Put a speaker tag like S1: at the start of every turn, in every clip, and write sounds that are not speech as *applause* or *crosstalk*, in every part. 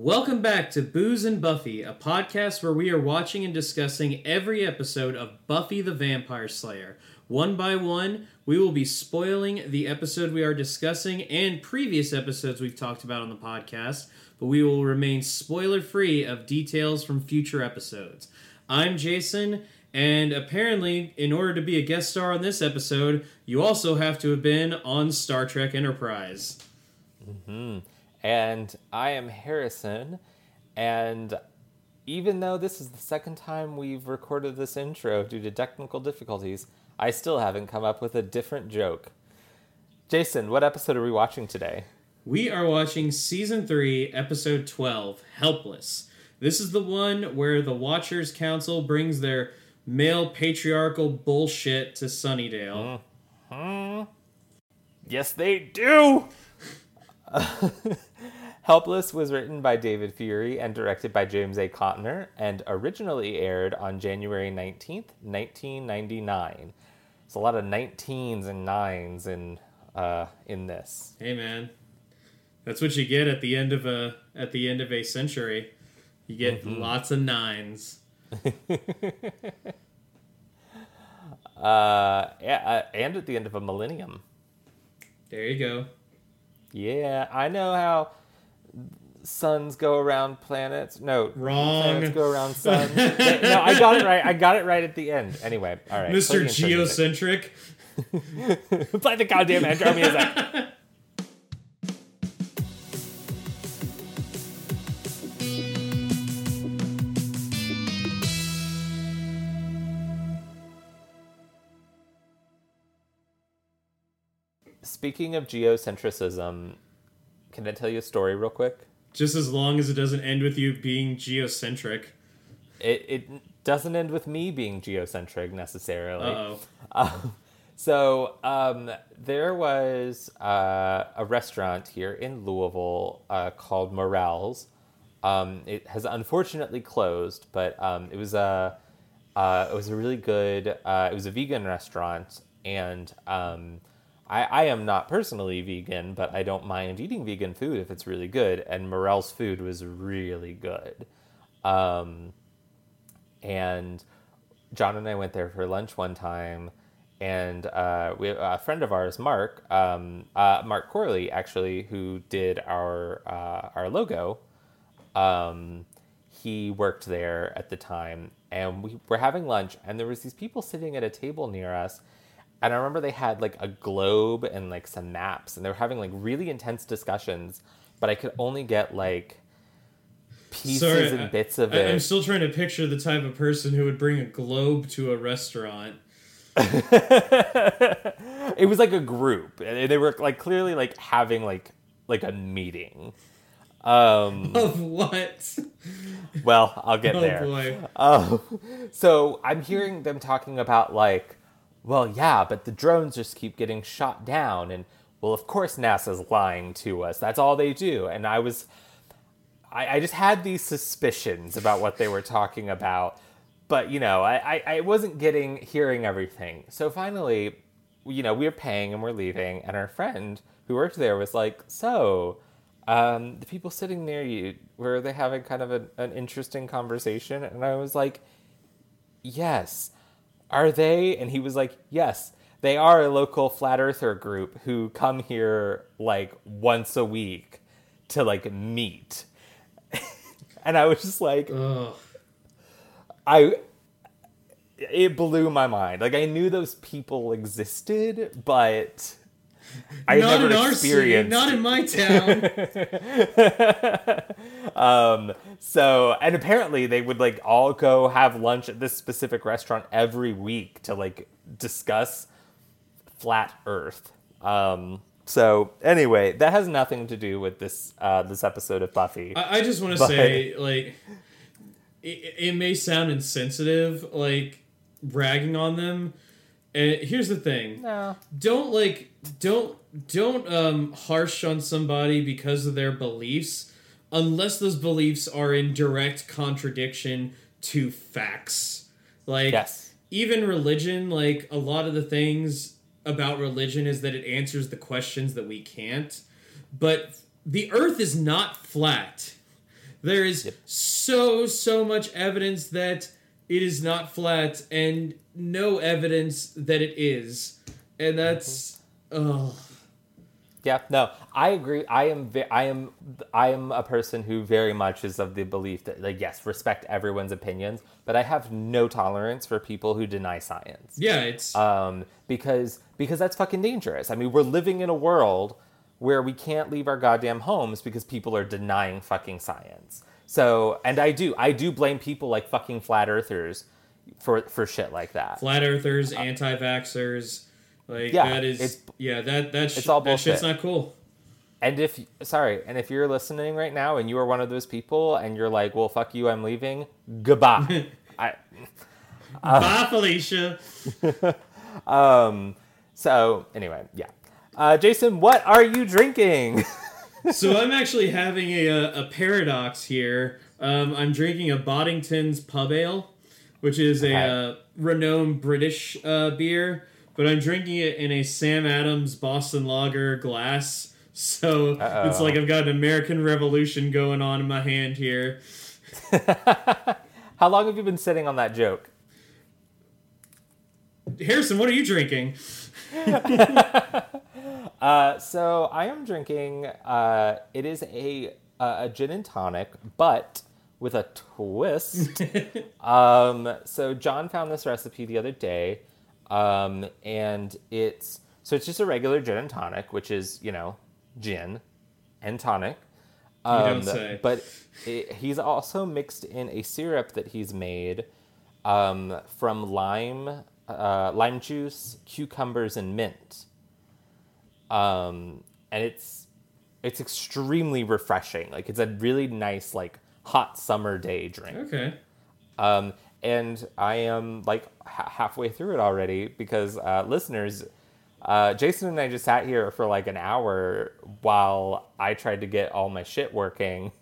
S1: Welcome back to Booze and Buffy, a podcast where we are watching and discussing every episode of Buffy the Vampire Slayer. One by one, we will be spoiling the episode we are discussing and previous episodes we've talked about on the podcast, but we will remain spoiler free of details from future episodes. I'm Jason, and apparently, in order to be a guest star on this episode, you also have to have been on Star Trek Enterprise.
S2: Mm-hmm. And I am Harrison, and even though this is the second time we've recorded this intro due to technical difficulties, I still haven't come up with a different joke. Jason, what episode are we watching today?
S1: We are watching season 3, episode 12, Helpless. This is the one where the Watchers Council brings their male patriarchal bullshit to Sunnydale.
S2: Mm-hmm. Yes, they do! *laughs* Helpless was written by David Fury and directed by James A. Contner and originally aired on January 19th, 1999. It's a lot of 19s and 9s in uh, in this.
S1: Hey man. That's what you get at the end of a at the end of a century. You get mm-hmm. lots of nines. *laughs*
S2: uh, yeah, uh, and at the end of a millennium.
S1: There you go.
S2: Yeah, I know how suns go around planets. No,
S1: wrong.
S2: Planets go around *laughs* suns. no, I got it right. I got it right at the end. Anyway, all right.
S1: Mr. Geocentric. *laughs*
S2: Play the goddamn intro music. Speaking of geocentrism, can I tell you a story real quick?
S1: Just as long as it doesn't end with you being geocentric.
S2: It it doesn't end with me being geocentric necessarily.
S1: oh *laughs*
S2: um, so um, there was uh, a restaurant here in Louisville uh, called Morel's. Um, it has unfortunately closed, but um, it was a uh, it was a really good. Uh, it was a vegan restaurant, and um, I, I am not personally vegan, but I don't mind eating vegan food if it's really good. And Morel's food was really good. Um, and John and I went there for lunch one time, and uh, we, a friend of ours, Mark, um, uh, Mark Corley, actually, who did our uh, our logo, um, he worked there at the time, and we were having lunch, and there was these people sitting at a table near us and I remember they had like a globe and like some maps, and they were having like really intense discussions, but I could only get like pieces Sorry, and bits of
S1: I,
S2: it.
S1: I'm still trying to picture the type of person who would bring a globe to a restaurant. *laughs*
S2: it was like a group. and They were like clearly like having like like a meeting. Um, *laughs*
S1: of what?
S2: Well, I'll get
S1: oh,
S2: there.
S1: Boy.
S2: Um, so I'm hearing them talking about like well, yeah, but the drones just keep getting shot down. And, well, of course NASA's lying to us. That's all they do. And I was, I, I just had these suspicions about what they were talking about. But, you know, I, I, I wasn't getting, hearing everything. So finally, you know, we were paying and we're leaving. And our friend who worked there was like, so, um, the people sitting near you, were they having kind of a, an interesting conversation? And I was like, yes are they? And he was like, yes, they are a local flat earther group who come here like once a week to like meet. *laughs* and I was just like,
S1: Ugh.
S2: I, it blew my mind. Like I knew those people existed, but I
S1: not
S2: never
S1: in
S2: experienced.
S1: Our city, not in my
S2: town. *laughs* um, so, and apparently they would like all go have lunch at this specific restaurant every week to like discuss flat Earth. Um, so anyway, that has nothing to do with this uh, this episode of Buffy.
S1: I, I just want to say, like, it, it may sound insensitive, like ragging on them. And here's the thing:
S2: no.
S1: don't like don't don't um harsh on somebody because of their beliefs unless those beliefs are in direct contradiction to facts. Like
S2: yes.
S1: even religion like a lot of the things about religion is that it answers the questions that we can't. But the earth is not flat. There is so so much evidence that it is not flat, and no evidence that it is, and that's oh
S2: Yeah, no, I agree. I am, I am, I am a person who very much is of the belief that, like, yes, respect everyone's opinions, but I have no tolerance for people who deny science.
S1: yeah, it's
S2: um, because because that's fucking dangerous. I mean, we're living in a world where we can't leave our goddamn homes because people are denying fucking science. So, and I do, I do blame people like fucking flat earthers for for shit like that.
S1: flat earthers, anti-vaxxers, like
S2: Yeah,
S1: that is yeah that that's sh-
S2: it's all
S1: that shit's not cool.
S2: And if sorry, and if you're listening right now and you are one of those people and you're like, "Well, fuck you, I'm leaving." Goodbye. *laughs* I, Uh.
S1: Bye, Felicia. *laughs*
S2: um. So anyway, yeah. Uh, Jason, what are you drinking? *laughs*
S1: so I'm actually having a, a, a paradox here. Um, I'm drinking a Boddington's Pub Ale, which is a uh, renowned British uh, beer, but I'm drinking it in a Sam Adams Boston Lager glass. So
S2: Uh-oh.
S1: it's like I've got an American Revolution going on in my hand here. *laughs*
S2: How long have you been sitting on that joke?
S1: Harrison, what are you drinking? *laughs*
S2: Uh, so I am drinking. Uh, it is a uh, a gin and tonic, but with a twist. *laughs* um, so John found this recipe the other day, um, and it's so it's just a regular gin and tonic, which is you know gin and tonic. Um. But it, he's also mixed in a syrup that he's made um, from lime, uh, lime juice, cucumbers, and mint um, and it's it's extremely refreshing. Like it's a really nice like hot summer day drink.
S1: Okay.
S2: Um, and I am like ha- halfway through it already because uh, listeners, uh, Jason and I just sat here for like an hour while I tried to get all my shit working,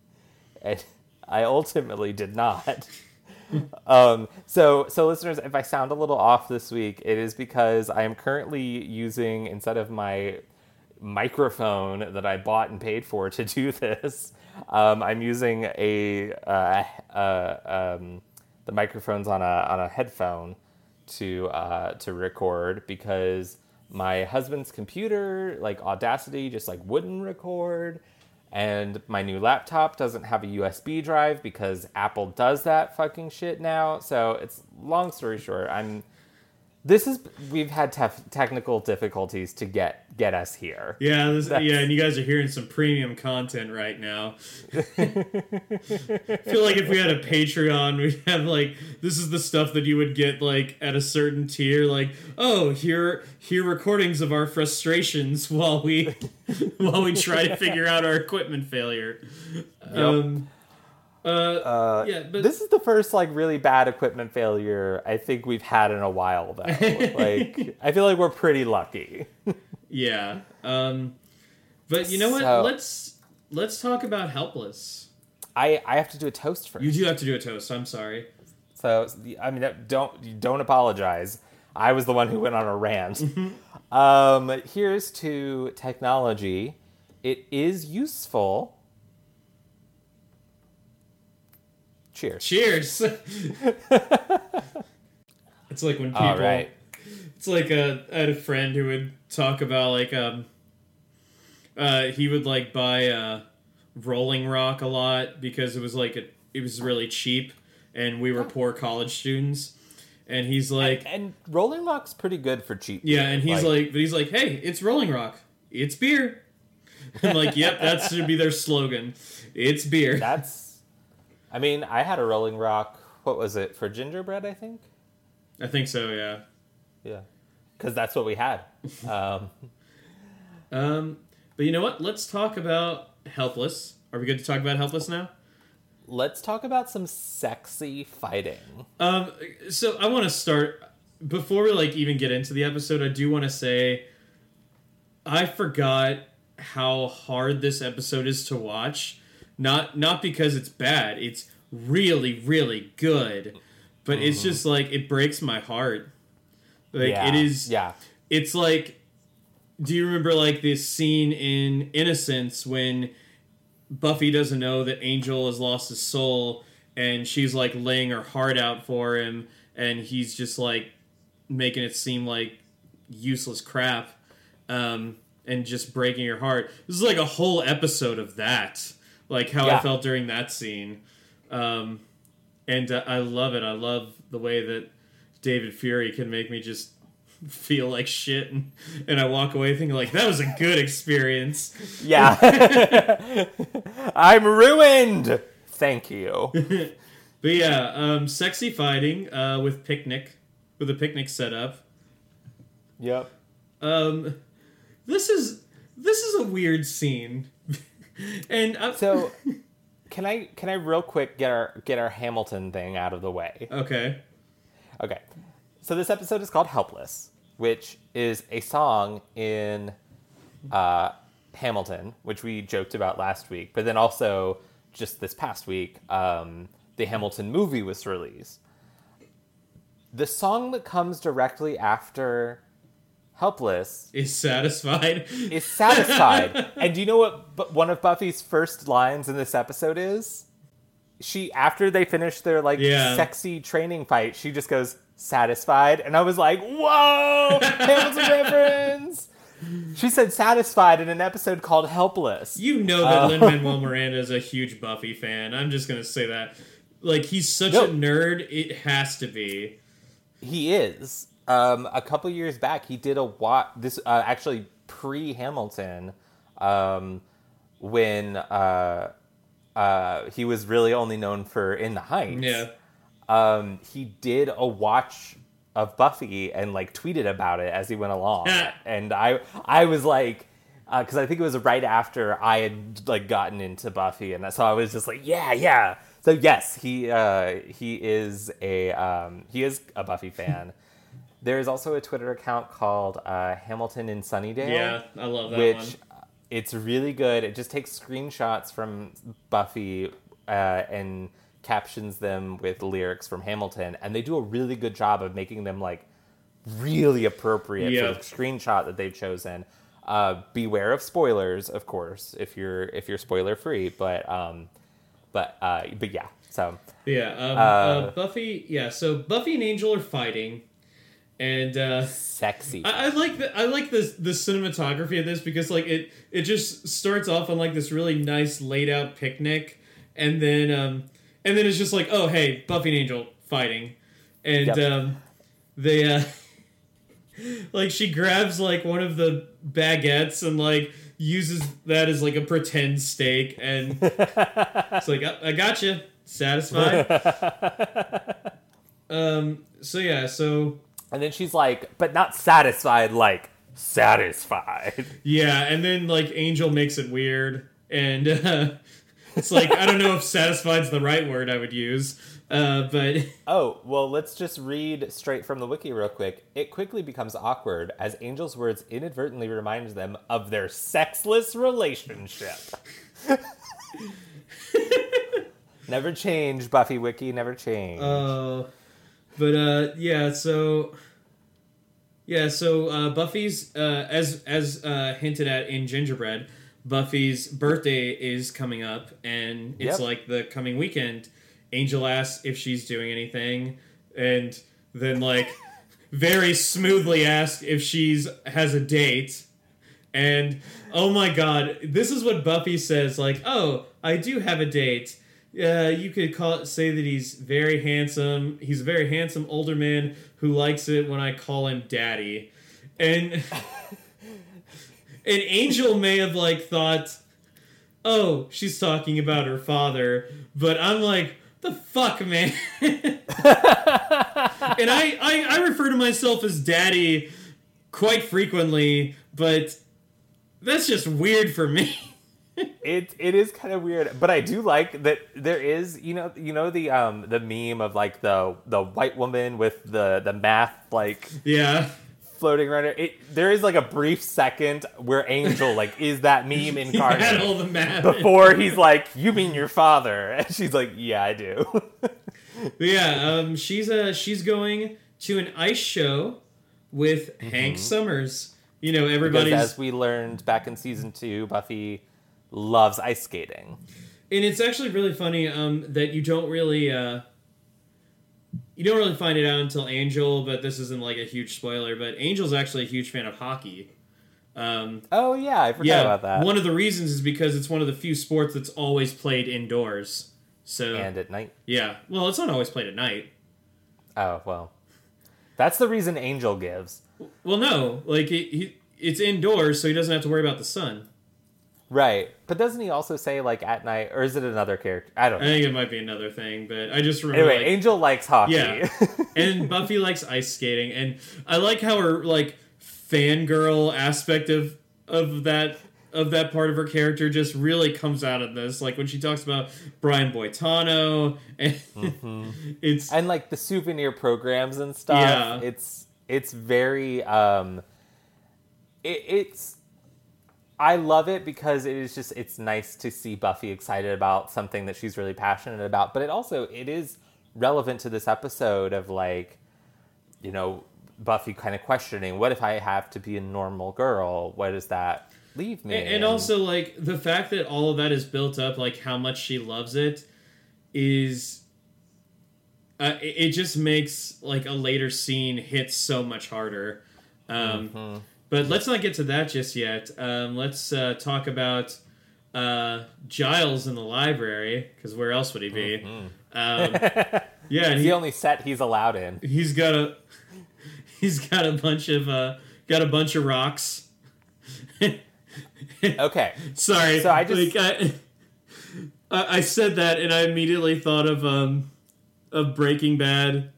S2: *laughs* and I ultimately did not. *laughs* um, so, so listeners, if I sound a little off this week, it is because I am currently using instead of my microphone that I bought and paid for to do this, um, I'm using a uh, uh, um, the microphones on a on a headphone to uh, to record because my husband's computer, like Audacity, just like wouldn't record. And my new laptop doesn't have a USB drive because Apple does that fucking shit now. So it's long story short, I'm this is we've had tef- technical difficulties to get get us here.
S1: Yeah, this, yeah, and you guys are hearing some premium content right now. I *laughs* feel like if we had a Patreon, we'd have like this is the stuff that you would get like at a certain tier, like oh here here recordings of our frustrations while we *laughs* while we try to figure out our equipment failure. Um, uh,
S2: Uh,
S1: yeah, but
S2: this is the first like really bad equipment failure I think we've had in a while though. *laughs* like I feel like we're pretty lucky. *laughs*
S1: yeah. Um, but you know what?
S2: So-
S1: let's let's talk about helpless.
S2: I I have to do a toast first.
S1: You do have to do a toast. I'm sorry.
S2: So I mean, don't don't apologize. I was the one who went on a rant.
S1: Mm-hmm. *laughs*
S2: um, here's to technology. It is useful. Cheers.
S1: Cheers. *laughs* *laughs* it's like when people.
S2: All right.
S1: It's like a, I had a friend who would talk about like um. Uh, he would like buy uh, Rolling Rock a lot because it was like a, it was really cheap, and we were poor college students. And he's like,
S2: And Rolling Rock's pretty good for cheap.
S1: yeah, and he's like, but he's like, hey, it's Rolling Rock, it's beer. *laughs* I'm like, yep, that should be their slogan. It's beer.
S2: that's. I mean, I had a Rolling Rock. What was it for gingerbread? I think.
S1: I think so. Yeah.
S2: Yeah, because that's what we had. *laughs* Um,
S1: Um, but you know what? Let's talk about Helpless. Are we good to talk about Helpless now?
S2: let's talk about some sexy fighting.
S1: Um, so I want to start before we like even get into the episode. I do want to say I forgot how hard this episode is to watch. Not not because it's bad. It's really really good, but it's just like it breaks my heart. Like
S2: yeah.
S1: it is.
S2: Yeah.
S1: it's like do you remember like this scene in innocence when Buffy doesn't know that Angel has lost his soul, and she's like laying her heart out for him, and he's just like making it seem like useless crap, um, and just breaking her heart. This is like a whole episode of that, like how I felt during that scene, um, and uh, I love it. I love the way that David Fury can make me just *laughs* feel like shit, and, and I walk away thinking like that was a good experience.
S2: Yeah. *laughs* *laughs* I'm ruined. Thank you.
S1: But yeah, um, sexy fighting uh, with picnic, with a picnic set up.
S2: Yep.
S1: Um, this is this is a weird scene, *laughs* and I,
S2: So, *laughs* can I can I real quick get our get our Hamilton thing out of the way?
S1: okay,
S2: Okay. So this episode is called Helpless, which is a song in uh, Hamilton, which we joked about last week, but then also just this past week, um, the Hamilton movie was released. The song that comes directly after Helpless
S1: is satisfied.
S2: is satisfied. *laughs* and do you know what bu- one of Buffy's first lines in this episode is? She after they finish their like
S1: Yeah.
S2: sexy training fight, she just goes satisfied, and I was like, "Whoa, Hamilton *laughs* reference!" She said satisfied in an episode called Helpless.
S1: You know that
S2: Uh,
S1: Lin Manuel *laughs* Miranda is a huge Buffy fan. I'm just gonna say that. Like he's such
S2: No.
S1: a nerd, it has to be.
S2: He is. Um, a couple years back, he did a wa This uh, actually pre Hamilton, um, when uh, uh, he was really only known for In the Heights.
S1: Yeah.
S2: um, he did a watch of Buffy and like tweeted about it as he went along, and I I was like, because I think it was right after I had like gotten into Buffy, and so I was just like, yeah, yeah. So yes, he uh, he is a um, he is a Buffy fan. *laughs* there is also a Twitter account called uh, Hamilton in Sunnydale
S1: Yeah, I love that
S2: which
S1: one.
S2: it's really good. It just takes screenshots from Buffy uh, and captions them with lyrics from Hamilton, and they do a really good job of making them like really appropriate for the screenshot that they've chosen. Uh, beware of spoilers, of course, if you're if you're spoiler free. But um, but uh, but yeah. So
S1: Yeah, um,
S2: Uh,
S1: uh, Buffy. Yeah, so Buffy and Angel are fighting, and uh,
S2: sexy.
S1: I, I like the I like the the cinematography of this because like it it just starts off on like this really nice laid out picnic, and then um and then it's just like oh hey Buffy and Angel fighting, and
S2: Yep.
S1: um they uh *laughs* like she grabs like one of the baguettes and like uses that as like a pretend steak and *laughs* it's like I, I got you satisfied. *laughs* um. So yeah. So
S2: and then she's like, but not satisfied, like satisfied.
S1: Yeah, and then like Angel makes it weird, and uh, *laughs* it's like I don't know if "satisfied's" the right word I would use, uh, but *laughs*
S2: Oh, well, let's just read straight from the wiki real quick. It quickly becomes awkward as Angel's words inadvertently remind them of their sexless relationship. *laughs* never change, Buffy Wiki, never change.
S1: uh, but uh, yeah, so yeah, so uh, Buffy's uh, as as uh, hinted at in Gingerbread, Buffy's birthday is coming up, and it's
S2: Yep.
S1: like the coming weekend. Angel asks if she's doing anything, and then like very smoothly asks if she's has a date. And oh my god, this is what Buffy says like, "Oh, I do have a date." Yeah, you could call it say that he's very handsome. He's a very handsome older man who likes it when I call him daddy. And an Angel may have like thought, "Oh, she's talking about her father." But I'm like, "The fuck, man?" *laughs* and I, I I refer to myself as daddy quite frequently, but that's just weird for me.
S2: It it is kind of weird, but I do like that there is, you know, you know the um the meme of like the the white woman with the the math like
S1: yeah.
S2: floating around her. It there is like a brief second where Angel like is that meme *laughs*
S1: He had
S2: incarnate.
S1: all the math.
S2: before he's like, "You mean your father?" *laughs* And she's like, "Yeah, I do." *laughs*
S1: Yeah, um, she's uh she's going to an ice show with Hank Summers. You know,
S2: because
S1: everybody's
S2: as we learned back in season two, Buffy loves ice skating.
S1: And it's actually really funny um, that you don't really uh, you don't really find it out until Angel, but this isn't like a huge spoiler. But Angel's actually a huge fan of hockey. Um,
S2: Oh yeah, I forgot yeah, about that.
S1: One of the reasons is because it's one of the few sports that's always played indoors. So
S2: and at night.
S1: yeah, well, it's not always played at night.
S2: Oh well, that's the reason Angel gives.
S1: Well, no, like it, he, it's indoors, so he doesn't have to worry about the sun.
S2: Right, but doesn't he also say like at night, or is it another character? I don't
S1: I
S2: know.
S1: think it might be another thing, but I just remember.
S2: Anyway,
S1: like,
S2: Angel likes hockey.
S1: Yeah. *laughs* and Buffy likes ice skating, and I like how her like fangirl aspect of of that of that part of her character just really comes out of this. Like when she talks about Brian Boitano, and *laughs* it's
S2: and like the souvenir programs and stuff.
S1: Yeah.
S2: It's it's very um it, it's I love it because it is just it's nice to see Buffy excited about something that she's really passionate about, but it also it is relevant to this episode of like you know Buffy kind of questioning what if I have to be a normal girl? What does that leave me?
S1: and, and also like the fact that all of that is built up, like how much she loves it, is. Uh, it, it just makes like a later scene hit so much harder. Um,
S2: Mm-hmm.
S1: But let's not get to that just yet. Um, let's uh, talk about uh, Giles in the library because where else would he be? Um, *laughs* yeah,
S2: it's
S1: he,
S2: the only set he's allowed in.
S1: he's got a he's got a bunch of uh, got a bunch of rocks. *laughs*
S2: Okay.
S1: Sorry,
S2: So I just-
S1: like, I I said that and I immediately thought of um of Breaking Bad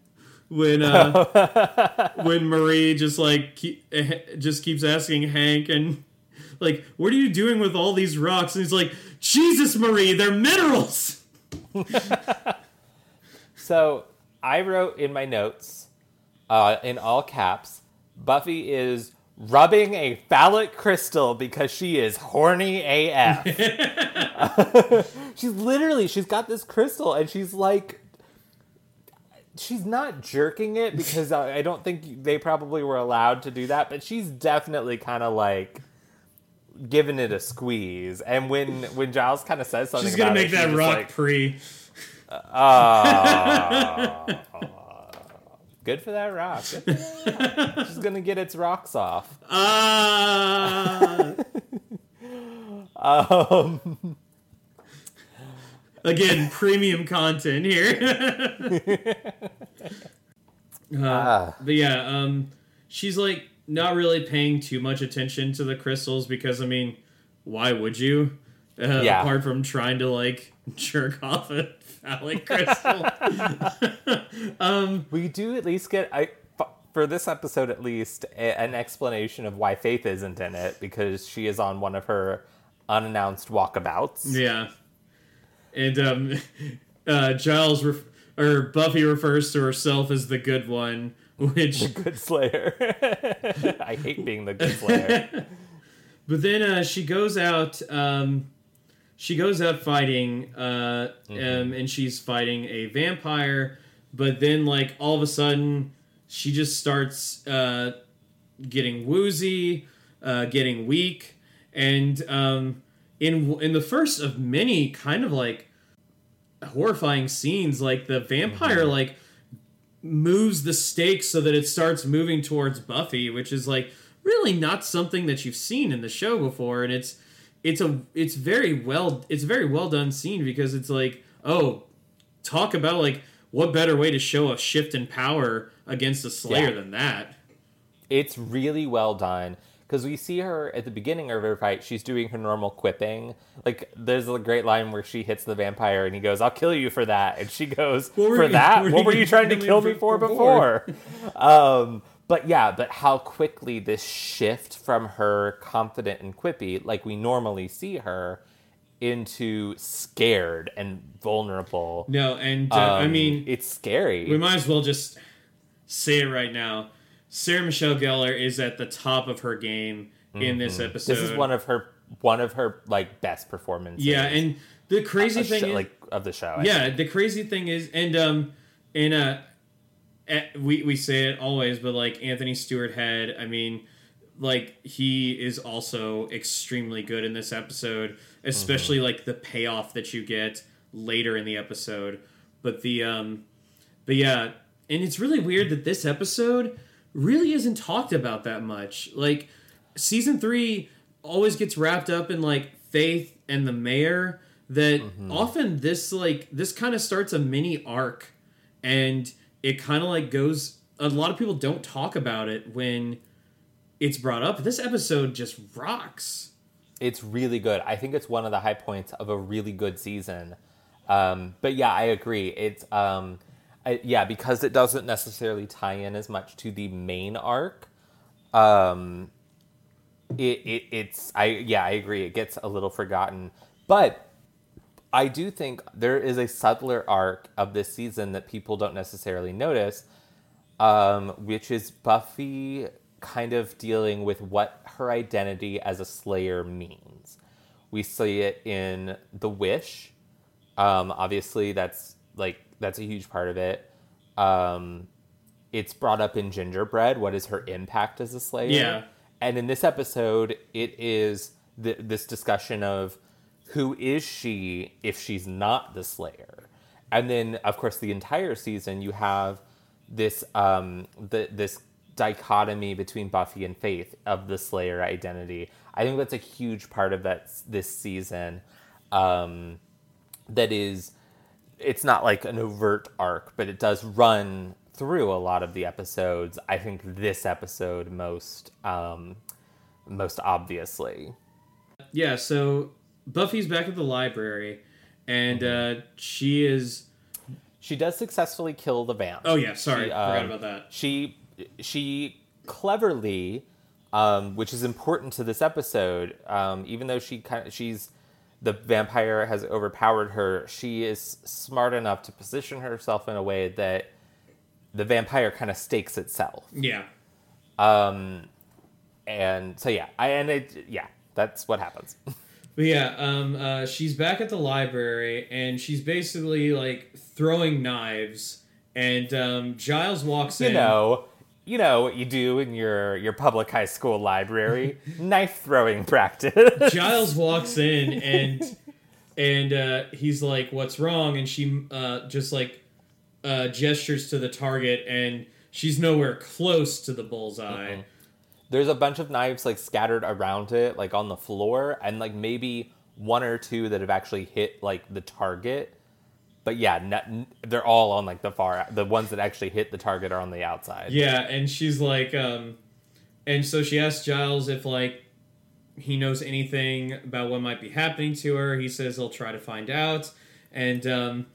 S1: when uh *laughs* when Marie just like keep, eh, just keeps asking Hank and like what are you doing with all these rocks and he's like Jesus Marie they're minerals. *laughs*
S2: So I wrote in my notes, uh, in all caps, Buffy is rubbing a phallic crystal because she is horny AF. *laughs* she's literally, she's got this crystal and she's like, she's not jerking it because I I don't think they probably were allowed to do that, but she's definitely kind of like giving it a squeeze. And when when Giles kind of says something,
S1: She's gonna make
S2: it,
S1: that rock
S2: like,
S1: pre.
S2: Ah. Good for that rock. Good for that rock. She's gonna get its rocks off.
S1: Ah. *laughs*
S2: Um,
S1: Again, premium content here. *laughs* Uh,
S2: ah,
S1: But yeah, um, she's like not really paying too much attention to the crystals because I mean, why would you? Uh,
S2: Yeah.
S1: Apart from trying to like *laughs* jerk off a phallic crystal. *laughs* um,
S2: we do at least get I for this episode at least a, an explanation of why Faith isn't in it because she is on one of her unannounced walkabouts.
S1: yeah, and um, *laughs* uh, Giles ref- or Buffy refers to herself as the good one, *laughs* which
S2: Good Slayer. *laughs* I hate being the good Slayer.
S1: But then uh, she goes out. Um, she goes out fighting, uh, um, and she's fighting a vampire. But then, like all of a sudden, she just starts uh, getting woozy, uh, getting weak, and um, in in the first of many kind of like horrifying scenes, like the vampire mm-hmm. like moves the stakes so that it starts moving towards Buffy, which is like really not something that you've seen in the show before, and it's it's a it's very well it's a very well done scene because it's like oh talk about like what better way to show a shift in power against a Slayer
S2: Yeah.
S1: than that.
S2: It's really well done because we see her at the beginning of her fight. She's doing her normal quipping. Like there's a great line where she hits the vampire and he goes, "I'll kill you for that," and she goes, *laughs* "For
S1: you-
S2: that?
S1: what *laughs*
S2: What
S1: were
S2: were
S1: you
S2: trying to *laughs* kill
S1: me
S2: for
S1: for
S2: before?" um, but yeah, but how quickly this shift from her confident and quippy, like we normally see her, into scared and vulnerable.
S1: No, and uh, I
S2: Um,
S1: mean
S2: it's scary.
S1: we might as well just say it right now. Sarah Michelle Gellar is at the top of her game in this episode.
S2: this is one of her one of her like best performances.
S1: yeah, and the crazy thing
S2: show-
S1: is,
S2: like of the show.
S1: Yeah, the crazy thing is, and um, and uh, eh, we we say it always, but like Anthony Stewart Head, I mean, like he is also extremely good in this episode, especially like the payoff that you get later in the episode. But the um but yeah, and it's really weird that this episode really isn't talked about that much. Like season 3 always gets wrapped up in like Faith and the mayor that often this like this kind of starts a mini arc and it kind of like goes a lot of people don't talk about it when it's brought up. This episode just rocks.
S2: It's really good. I think it's one of the high points of a really good season. Um, but yeah, I agree. It's um, I, yeah because it doesn't necessarily tie in as much to the main arc. Um, it, it it's I yeah I agree. It gets a little forgotten, but I do think there is a subtler arc of this season that people don't necessarily notice, um, which is Buffy kind of dealing with what her identity as a Slayer means. We see it in The Wish. Um, obviously, that's like that's a huge part of it. Um, it's brought up in Gingerbread. What is her impact as a Slayer?
S1: Yeah.
S2: And in this episode, it is th- this discussion of who is she if she's not the Slayer, and then of course the entire season you have this um the this dichotomy between Buffy and Faith of the Slayer identity. I think that's a huge part of that this season. Um, that is, it's not like an overt arc, but it does run through a lot of the episodes. I think this episode most um, most obviously.
S1: Yeah, so Buffy's back at the library and uh she is
S2: She does successfully kill the vamp.
S1: Oh yeah, sorry.
S2: She,
S1: forgot
S2: um,
S1: about that.
S2: She she cleverly, um, which is important to this episode, um, even though she kind of she's the vampire has overpowered her. She is smart enough to position herself in a way that the vampire kind of stakes itself.
S1: Yeah.
S2: Um, and so yeah, I and it yeah, that's what happens.
S1: But yeah, um, uh, she's back at the library and she's basically like throwing knives. And um, Giles walks
S2: you
S1: in.
S2: know, you know what you do in your your public high school library, *laughs* knife throwing practice. *laughs*
S1: Giles walks in and and uh, he's like, "What's wrong?" And she uh, just like uh, gestures to the target, and she's nowhere close to the bullseye.
S2: There's a bunch of knives like scattered around it, like on the floor, and like maybe one or two that have actually hit like the target. But yeah, n- they're all on like the far. The ones that actually hit the target are on the outside.
S1: Yeah, and she's like, um, and so she asks Giles if like he knows anything about what might be happening to her. He says he'll try to find out, and um,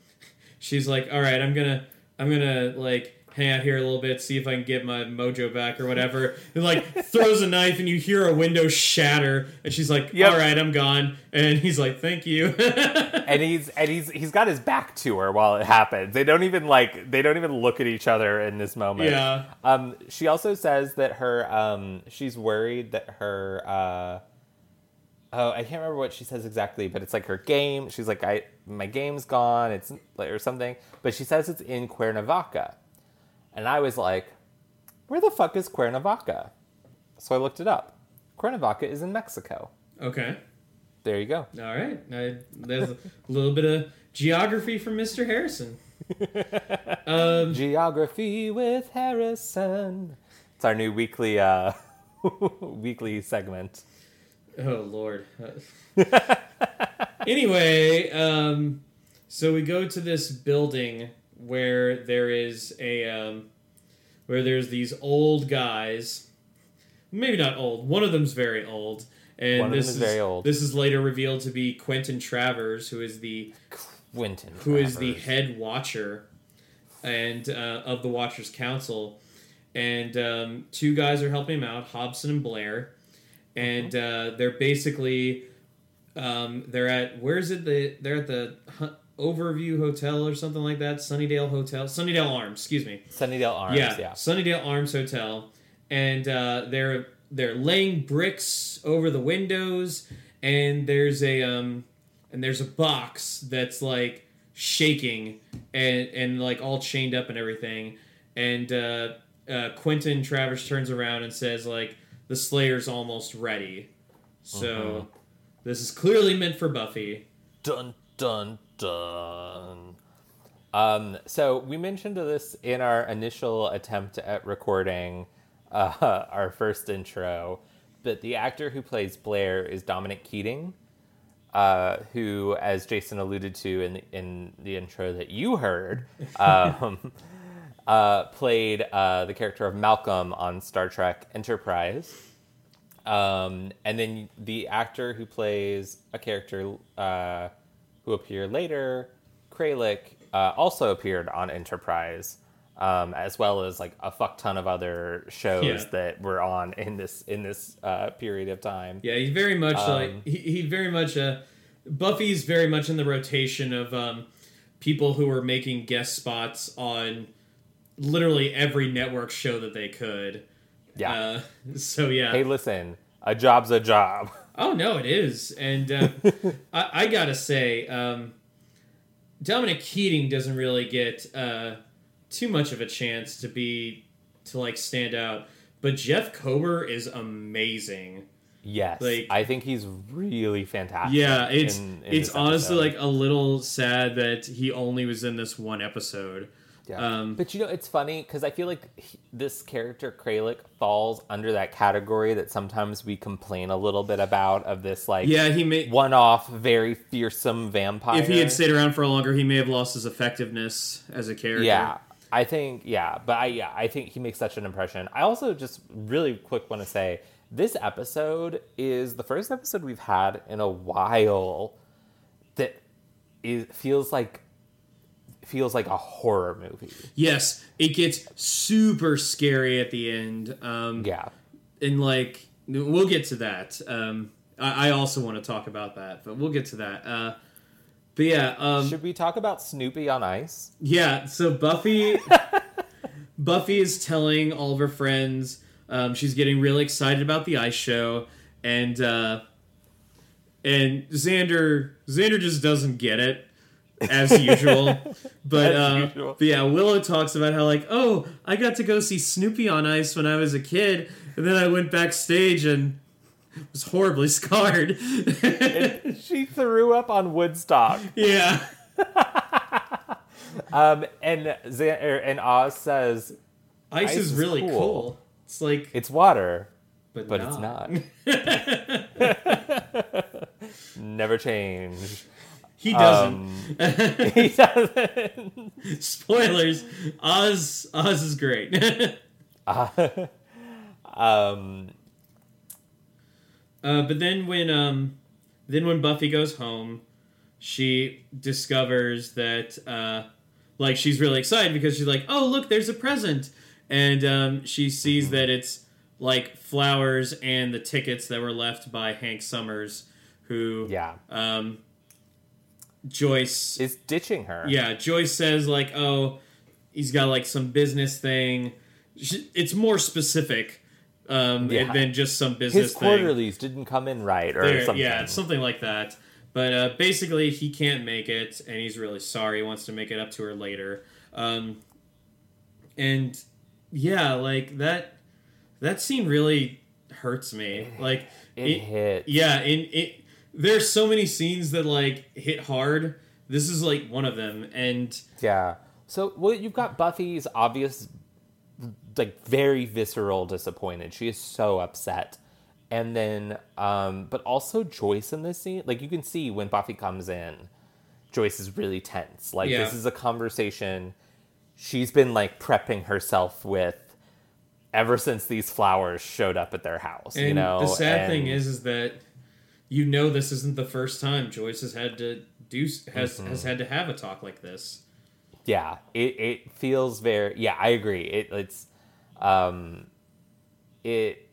S1: she's like, "All right, I'm gonna, I'm gonna like hang out here a little bit, see if I can get my mojo back or whatever." And like throws a knife, and you hear a window shatter, and she's like,
S2: Yep.
S1: "All right, I'm gone," and he's like, "Thank you." *laughs*
S2: and he's and he's he's got his back to her while it happens. They don't even like they don't even look at each other in this moment.
S1: Yeah.
S2: Um. She also says that her um she's worried that her uh oh I can't remember what she says exactly, but it's like her game. She's like I my game's gone. It's or something. But she says it's in Cuernavaca, and I was like, where the fuck is Cuernavaca? So I looked it up. Cuernavaca is in Mexico.
S1: okay.
S2: There you go.
S1: All right. I, there's a little bit of geography from Mr. Harrison. *laughs* Um,
S2: Geography with Harrison. It's our new weekly uh *laughs* weekly segment.
S1: oh Lord. *laughs* anyway, um, so we go to this building where there is a um, where there's these old guys. Maybe not old. One of them's very old. And
S2: One
S1: this
S2: is very old.
S1: This is later revealed to be Quentin Travers, who is the
S2: Quentin.
S1: who is the head watcher and uh, of the Watchers Council, and um, two guys are helping him out, Hobson and Blair, and uh, they're basically um, they're at where is it? The they're at the Overview Hotel or something like that, Sunnydale Hotel, Sunnydale Arms, excuse me.
S2: Sunnydale Arms,
S1: yeah,
S2: yeah.
S1: Sunnydale Arms Hotel, and uh, they're they're laying bricks over the windows, and there's a um, and there's a box that's like shaking and and like all chained up and everything, and uh, uh, Quentin Travers turns around and says like the Slayer's almost ready. So
S2: Mm-hmm.
S1: this is clearly meant for Buffy.
S2: Dun dun dun. Um, so we mentioned this in our initial attempt at recording uh, *laughs* our first intro, but the actor who plays Blair is Dominic Keating, uh, who, as Jason alluded to in in the intro that you heard, *laughs* um, uh, played uh, the character of Malcolm on Star Trek Enterprise. Um, and then the actor who plays a character uh, who appeared later, Kralik, uh, also appeared on Enterprise, um, as well as like a fuck ton of other shows
S1: Yeah.
S2: that were on in this in this uh, period of time.
S1: Yeah, he's very much
S2: Um,
S1: like he, he very much uh Buffy's very much in the rotation of um people who were making guest spots on literally every network show that they could.
S2: Yeah.
S1: Uh, *laughs* so yeah.
S2: hey, listen, a job's a job. *laughs*
S1: Oh no, it is, and uh, *laughs* I, I gotta say, um, Dominic Keating doesn't really get uh, too much of a chance to be to like stand out, but Jeff Kober is amazing.
S2: Yes,
S1: Like-
S2: I think he's really fantastic.
S1: Yeah, it's
S2: in- in
S1: it's honestly like a little sad that he only was in this one episode.
S2: Yeah.
S1: Um,
S2: but you know, it's funny because I feel like he, this character Kralik falls under that category that sometimes we complain a little bit about of this like
S1: Yeah, he may.
S2: one-off, very fearsome vampire.
S1: If he had stayed around for longer, he may have lost his effectiveness as a character.
S2: yeah, I think yeah, but I yeah, I think he makes such an impression. I also just really quick want to say this episode is the first episode we've had in a while that is feels like feels like a horror movie.
S1: Yes, it gets super scary at the end. Um,
S2: Yeah.
S1: and like we'll get to that. Um, I, I also want to talk about that, but we'll get to that. Uh, but yeah, um,
S2: Should we talk about Snoopy on Ice?
S1: yeah. So Buffy, *laughs* Buffy is telling all of her friends um, she's getting really excited about the ice show, and uh, and Xander Xander just doesn't get it as usual. *laughs* But,
S2: As
S1: uh,
S2: usual.
S1: but yeah, Willow talks about how like, oh, I got to go see Snoopy on Ice when I was a kid, and then I went backstage and was horribly *laughs* scarred.
S2: she threw up on Woodstock.
S1: yeah, *laughs*
S2: Um, and Zan- er, and Oz says
S1: ice,
S2: Ice
S1: is
S2: is
S1: really
S2: cool.
S1: cool. It's like,
S2: it's water,
S1: but,
S2: but it's not. Never change.
S1: He doesn't.
S2: Um, *laughs* he doesn't.
S1: Spoilers. Oz. Oz is great. *laughs* *laughs*
S2: um,
S1: Uh, but then when um, then when Buffy goes home, she discovers that uh, like she's really excited because she's like, oh look, there's a present, and um, she sees that it's like flowers and the tickets that were left by Hank Summers, who
S2: yeah,
S1: um, Joyce
S2: is ditching her.
S1: yeah, Joyce says like, "Oh, he's got like some business thing." It's more specific um,
S2: Yeah.
S1: than just some business
S2: his
S1: thing.
S2: quarterlies didn't come in right or something.
S1: Yeah, something like that. But uh, basically, he can't make it, and he's really sorry. He wants to make it up to her later. Um, and yeah, like that. That scene really hurts me. Like
S2: it, hit.
S1: yeah, in it there's so many scenes that like hit hard. This is like one of them, and
S2: Yeah. So well, you've got Buffy's obvious, like very visceral disappointed. She is so upset, and then, um, but also Joyce in this scene. Like you can see when Buffy comes in, Joyce is really tense. Like
S1: Yeah.
S2: this is a conversation she's been like prepping herself with ever since these flowers showed up at their house.
S1: and
S2: you know,
S1: the sad
S2: And-
S1: thing is, is that you know this isn't the first time Joyce has had to do has
S2: Mm-hmm.
S1: has had to have a talk like this.
S2: yeah it, it feels very yeah i agree it, it's um it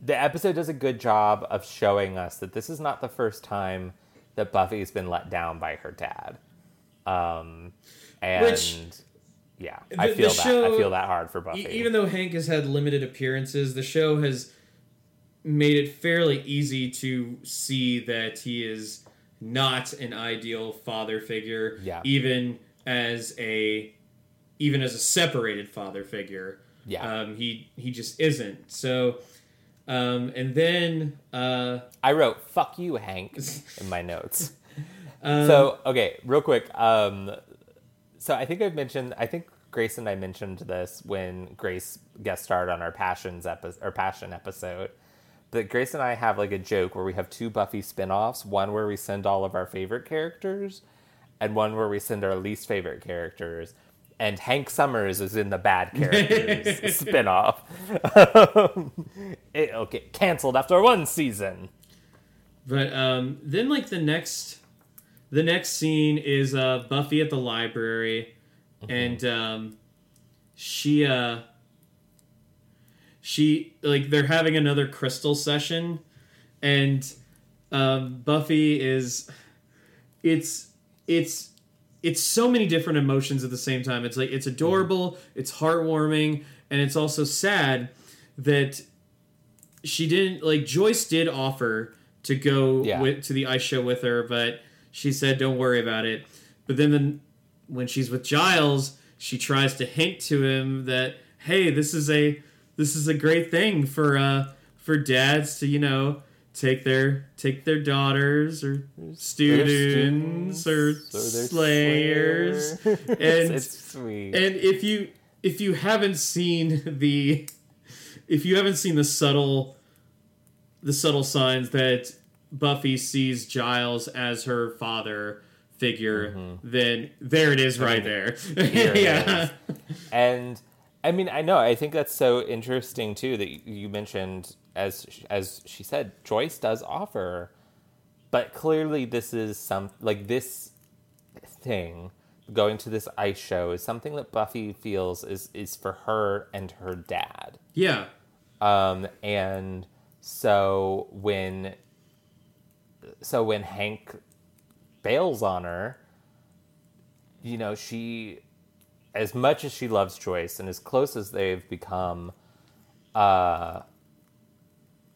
S2: the episode does a good job of showing us that this is not the first time that buffy's been let down by her dad um and
S1: Which-
S2: yeah i feel that
S1: show-
S2: i feel that hard for buffy
S1: even though Hank has had limited appearances, the show has made it fairly easy to see that he is not an ideal father figure,
S2: Yeah.
S1: even as a even as a separated father figure.
S2: Yeah.
S1: um, he he just isn't. So Um, and then uh,
S2: I wrote "fuck you, Hank" *laughs* in my notes.
S1: Um,
S2: so okay, real quick. Um, so I think I've mentioned. I think Grace and I mentioned this when Grace guest starred on our passions episode or passion episode. That Grace and I have like a joke where we have two Buffy spin-offs, one where we send all of our favorite characters, and one where we send our least favorite characters. And Hank Summers is in the bad characters *laughs* spin-off. *laughs* It'll get canceled after one season.
S1: But um, then, like the next, the next scene is uh, Buffy at the library, and um, she uh, she like they're having another crystal session, and um, Buffy is, it's it's it's so many different emotions at the same time. It's like it's adorable, it's heartwarming, and it's also sad that she didn't like Joyce did offer to go
S2: Yeah.
S1: with, to the ice show with her, but she said don't worry about it. But then, then when she's with Giles, she tries to hint to him that hey, this is a this is a great thing for uh for dads to you know take their take their daughters or students, or,
S2: or
S1: slayers
S2: slayer. *laughs*
S1: and
S2: it's, it's sweet.
S1: and if you if you haven't seen the if you haven't seen the subtle the subtle signs that Buffy sees Giles as her father figure, then there it is right there. *laughs* Yeah.
S2: and I mean, I know. I think that's so interesting too that you mentioned, as as she said, Joyce does offer, but clearly this is some like this thing going to this ice show is something that Buffy feels is is for her and her dad.
S1: Yeah.
S2: Um, and so when so when Hank bails on her, you know, she as much as she loves Joyce and as close as they've become, uh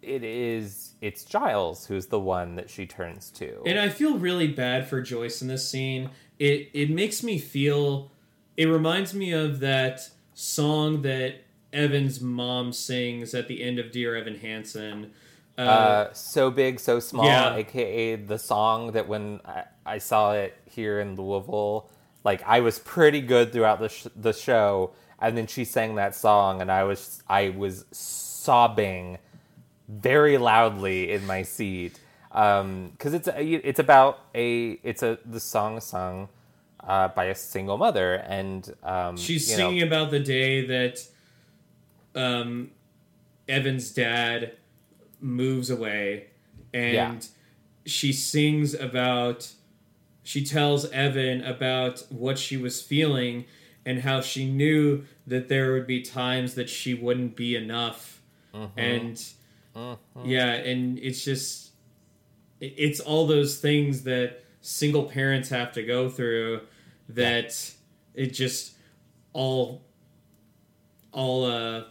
S2: it is it's Giles who's the one that she turns to.
S1: And I feel really bad for Joyce in this scene. It it makes me feel it reminds me of that song that Evan's mom sings at the end of Dear Evan Hansen. Uh,
S2: uh, so big, so small,
S1: Yeah.
S2: aka the song that when I, I saw it here in Louisville, like I was pretty good throughout the sh- the show, and then she sang that song, and I was I was sobbing very loudly in my seat because it's a, it's about a it's a the song sung uh, by a single mother, and um,
S1: She's
S2: you know,
S1: singing about the day that um, Evan's dad moves away, and
S2: Yeah.
S1: she sings about. She tells Evan about what she was feeling and how she knew that there would be times that she wouldn't be enough,
S2: Mm-hmm.
S1: and yeah, and it's just, it's all those things that single parents have to go through that it just all all uh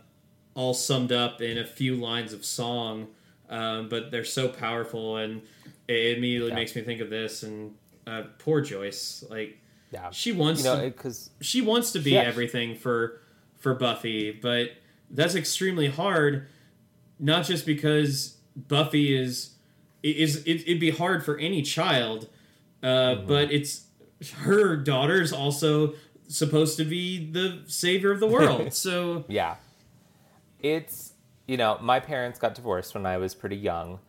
S1: all summed up in a few lines of song um, but they're so powerful and it immediately
S2: Yeah.
S1: makes me think of this and uh, poor joyce like
S2: yeah,
S1: she wants
S2: you know,
S1: to she wants to be
S2: Yeah.
S1: everything for for Buffy, but that's extremely hard. Not just because Buffy is is it, it'd be hard for any child, uh,
S2: Mm-hmm.
S1: but it's her daughter's also supposed to be the savior of the world. *laughs* so
S2: Yeah. It's, you know, my parents got divorced when I was pretty young.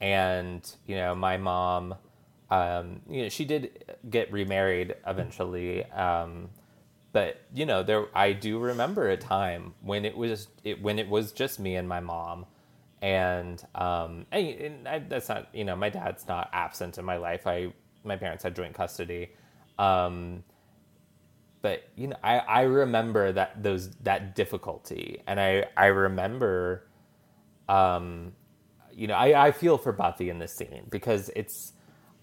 S2: And, you know, my mom, um, you know, she did get remarried eventually. Um, but, you know, there, I do remember a time when it was, it, when it was just me and my mom. And, um, and, I, that's not, you know, my dad's not absent in my life. I, my parents had joint custody. Um, but you know I, I remember that those that difficulty and i i remember um you know i i feel for buffy in this scene because it's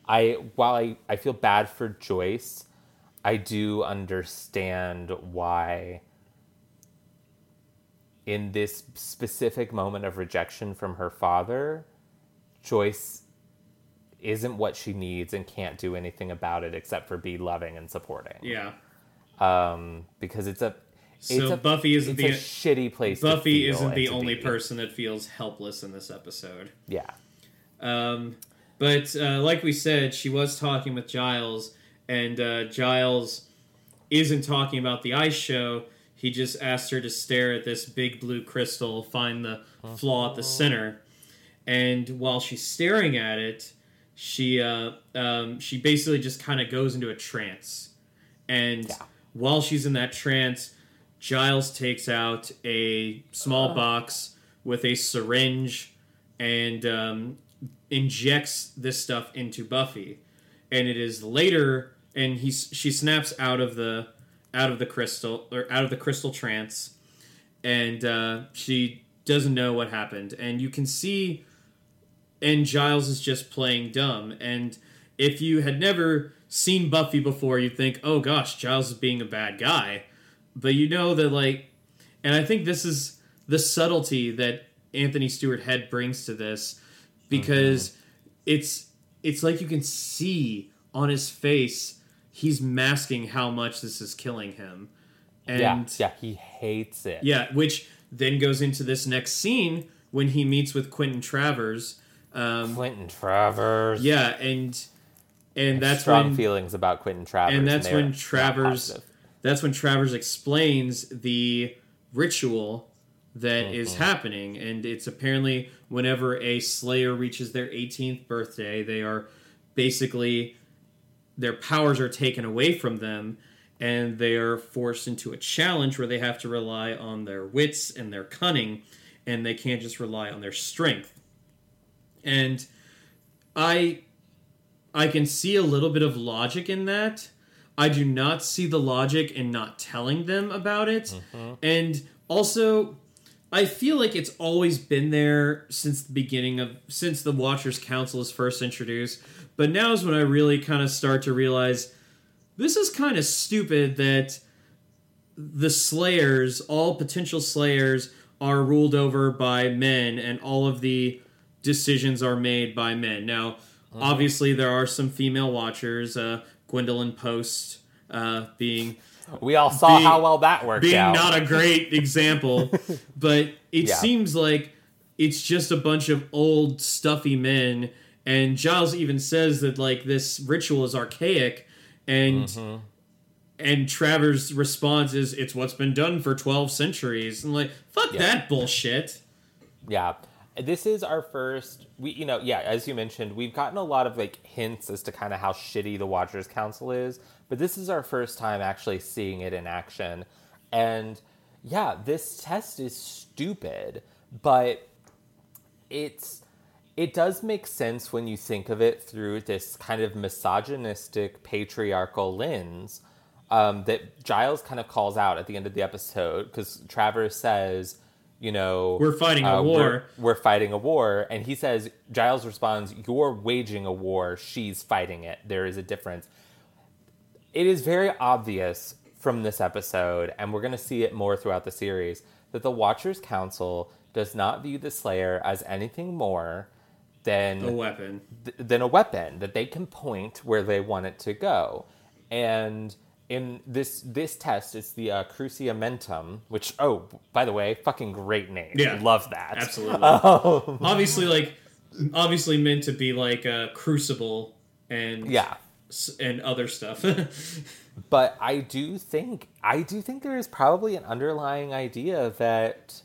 S2: i while i i feel bad for joyce i do understand why in this specific moment of rejection from her father joyce isn't what she needs and can't do anything about it except for be loving and supporting
S1: yeah,
S2: um, because it's a
S1: So
S2: a,
S1: Buffy isn't
S2: it's
S1: the
S2: a shitty place. to
S1: Buffy isn't the only
S2: be.
S1: person that feels helpless in this episode.
S2: Yeah.
S1: Um, but uh, like we said, she was talking with Giles, and uh, Giles isn't talking about the ice show. He just asked her to stare at this big blue crystal, find the flaw at the center, and while she's staring at it, she uh, um, she basically just kind of goes into a trance, and
S2: Yeah.
S1: while she's in that trance, Giles takes out a small box with a syringe and um, injects this stuff into Buffy, and it is later, and he she snaps out of the out of the crystal or out of the crystal trance, and uh, she doesn't know what happened, and you can see, and Giles is just playing dumb, and if you had never seen Buffy before, you'd think, oh gosh, Giles is being a bad guy, but you know that like, and I think this is the subtlety that Anthony Stewart Head brings to this because it's it's like you can see on his face he's masking how much this is killing him. And
S2: yeah. Yeah. He hates it.
S1: yeah, which then goes into this next scene when he meets with Quentin Travers. Um,
S2: Quentin Travers.
S1: yeah, and and that's
S2: strong
S1: when
S2: feelings about Quentin Travers.
S1: and that's
S2: they're
S1: when Travers that's when Travers explains the ritual that is
S2: Mm-hmm.
S1: happening. And it's apparently whenever a slayer reaches their 18th birthday they are basically their powers are taken away from them and they are forced into a challenge where they have to rely on their wits and their cunning and they can't just rely on their strength. And i i can see a little bit of logic in that. I do not see the logic in not telling them about it. And also i feel like it's always been there since the beginning of since the watchers council is first introduced but now is when i really kind of start to realize this is kind of stupid that the slayers all potential slayers are ruled over by men and all of the decisions are made by men. Now obviously there are some female watchers uh, gwendolyn post uh, being
S2: We all saw
S1: being-
S2: how well that worked
S1: being
S2: out.
S1: not a great *laughs* example, but it
S2: Yeah.
S1: seems like it's just a bunch of old stuffy men. And Giles even says that like this ritual is archaic, and
S2: Mm-hmm.
S1: and Travers' response is, "It's what's been done for twelve centuries." And like, fuck
S2: Yeah.
S1: that bullshit.
S2: Yeah. This is our first we you know, yeah, as you mentioned, we've gotten a lot of like hints as to kind of how shitty the Watchers Council is, but this is our first time actually seeing it in action. And yeah, this test is stupid, but it's it does make sense when you think of it through this kind of misogynistic patriarchal lens um, that Giles kind of calls out at the end of the episode because Travers says, you know,
S1: We're fighting a
S2: uh,
S1: war.
S2: We're, we're fighting a war, and he says Giles responds, "You're waging a war. She's fighting it. There is a difference." It is very obvious from this episode, and we're going to see it more throughout the series, that the Watchers Council does not view the Slayer as anything more than
S1: A weapon.
S2: th- than a weapon that they can point where they want it to go. And in this this test, it's the uh, Cruciamentum, which oh by the way, fucking great name.
S1: Yeah.
S2: love that.
S1: Absolutely. *laughs*
S2: Um,
S1: obviously, like, obviously meant to be like a crucible and
S2: yeah,
S1: and other stuff. *laughs*
S2: but I do think I do think there is probably an underlying idea that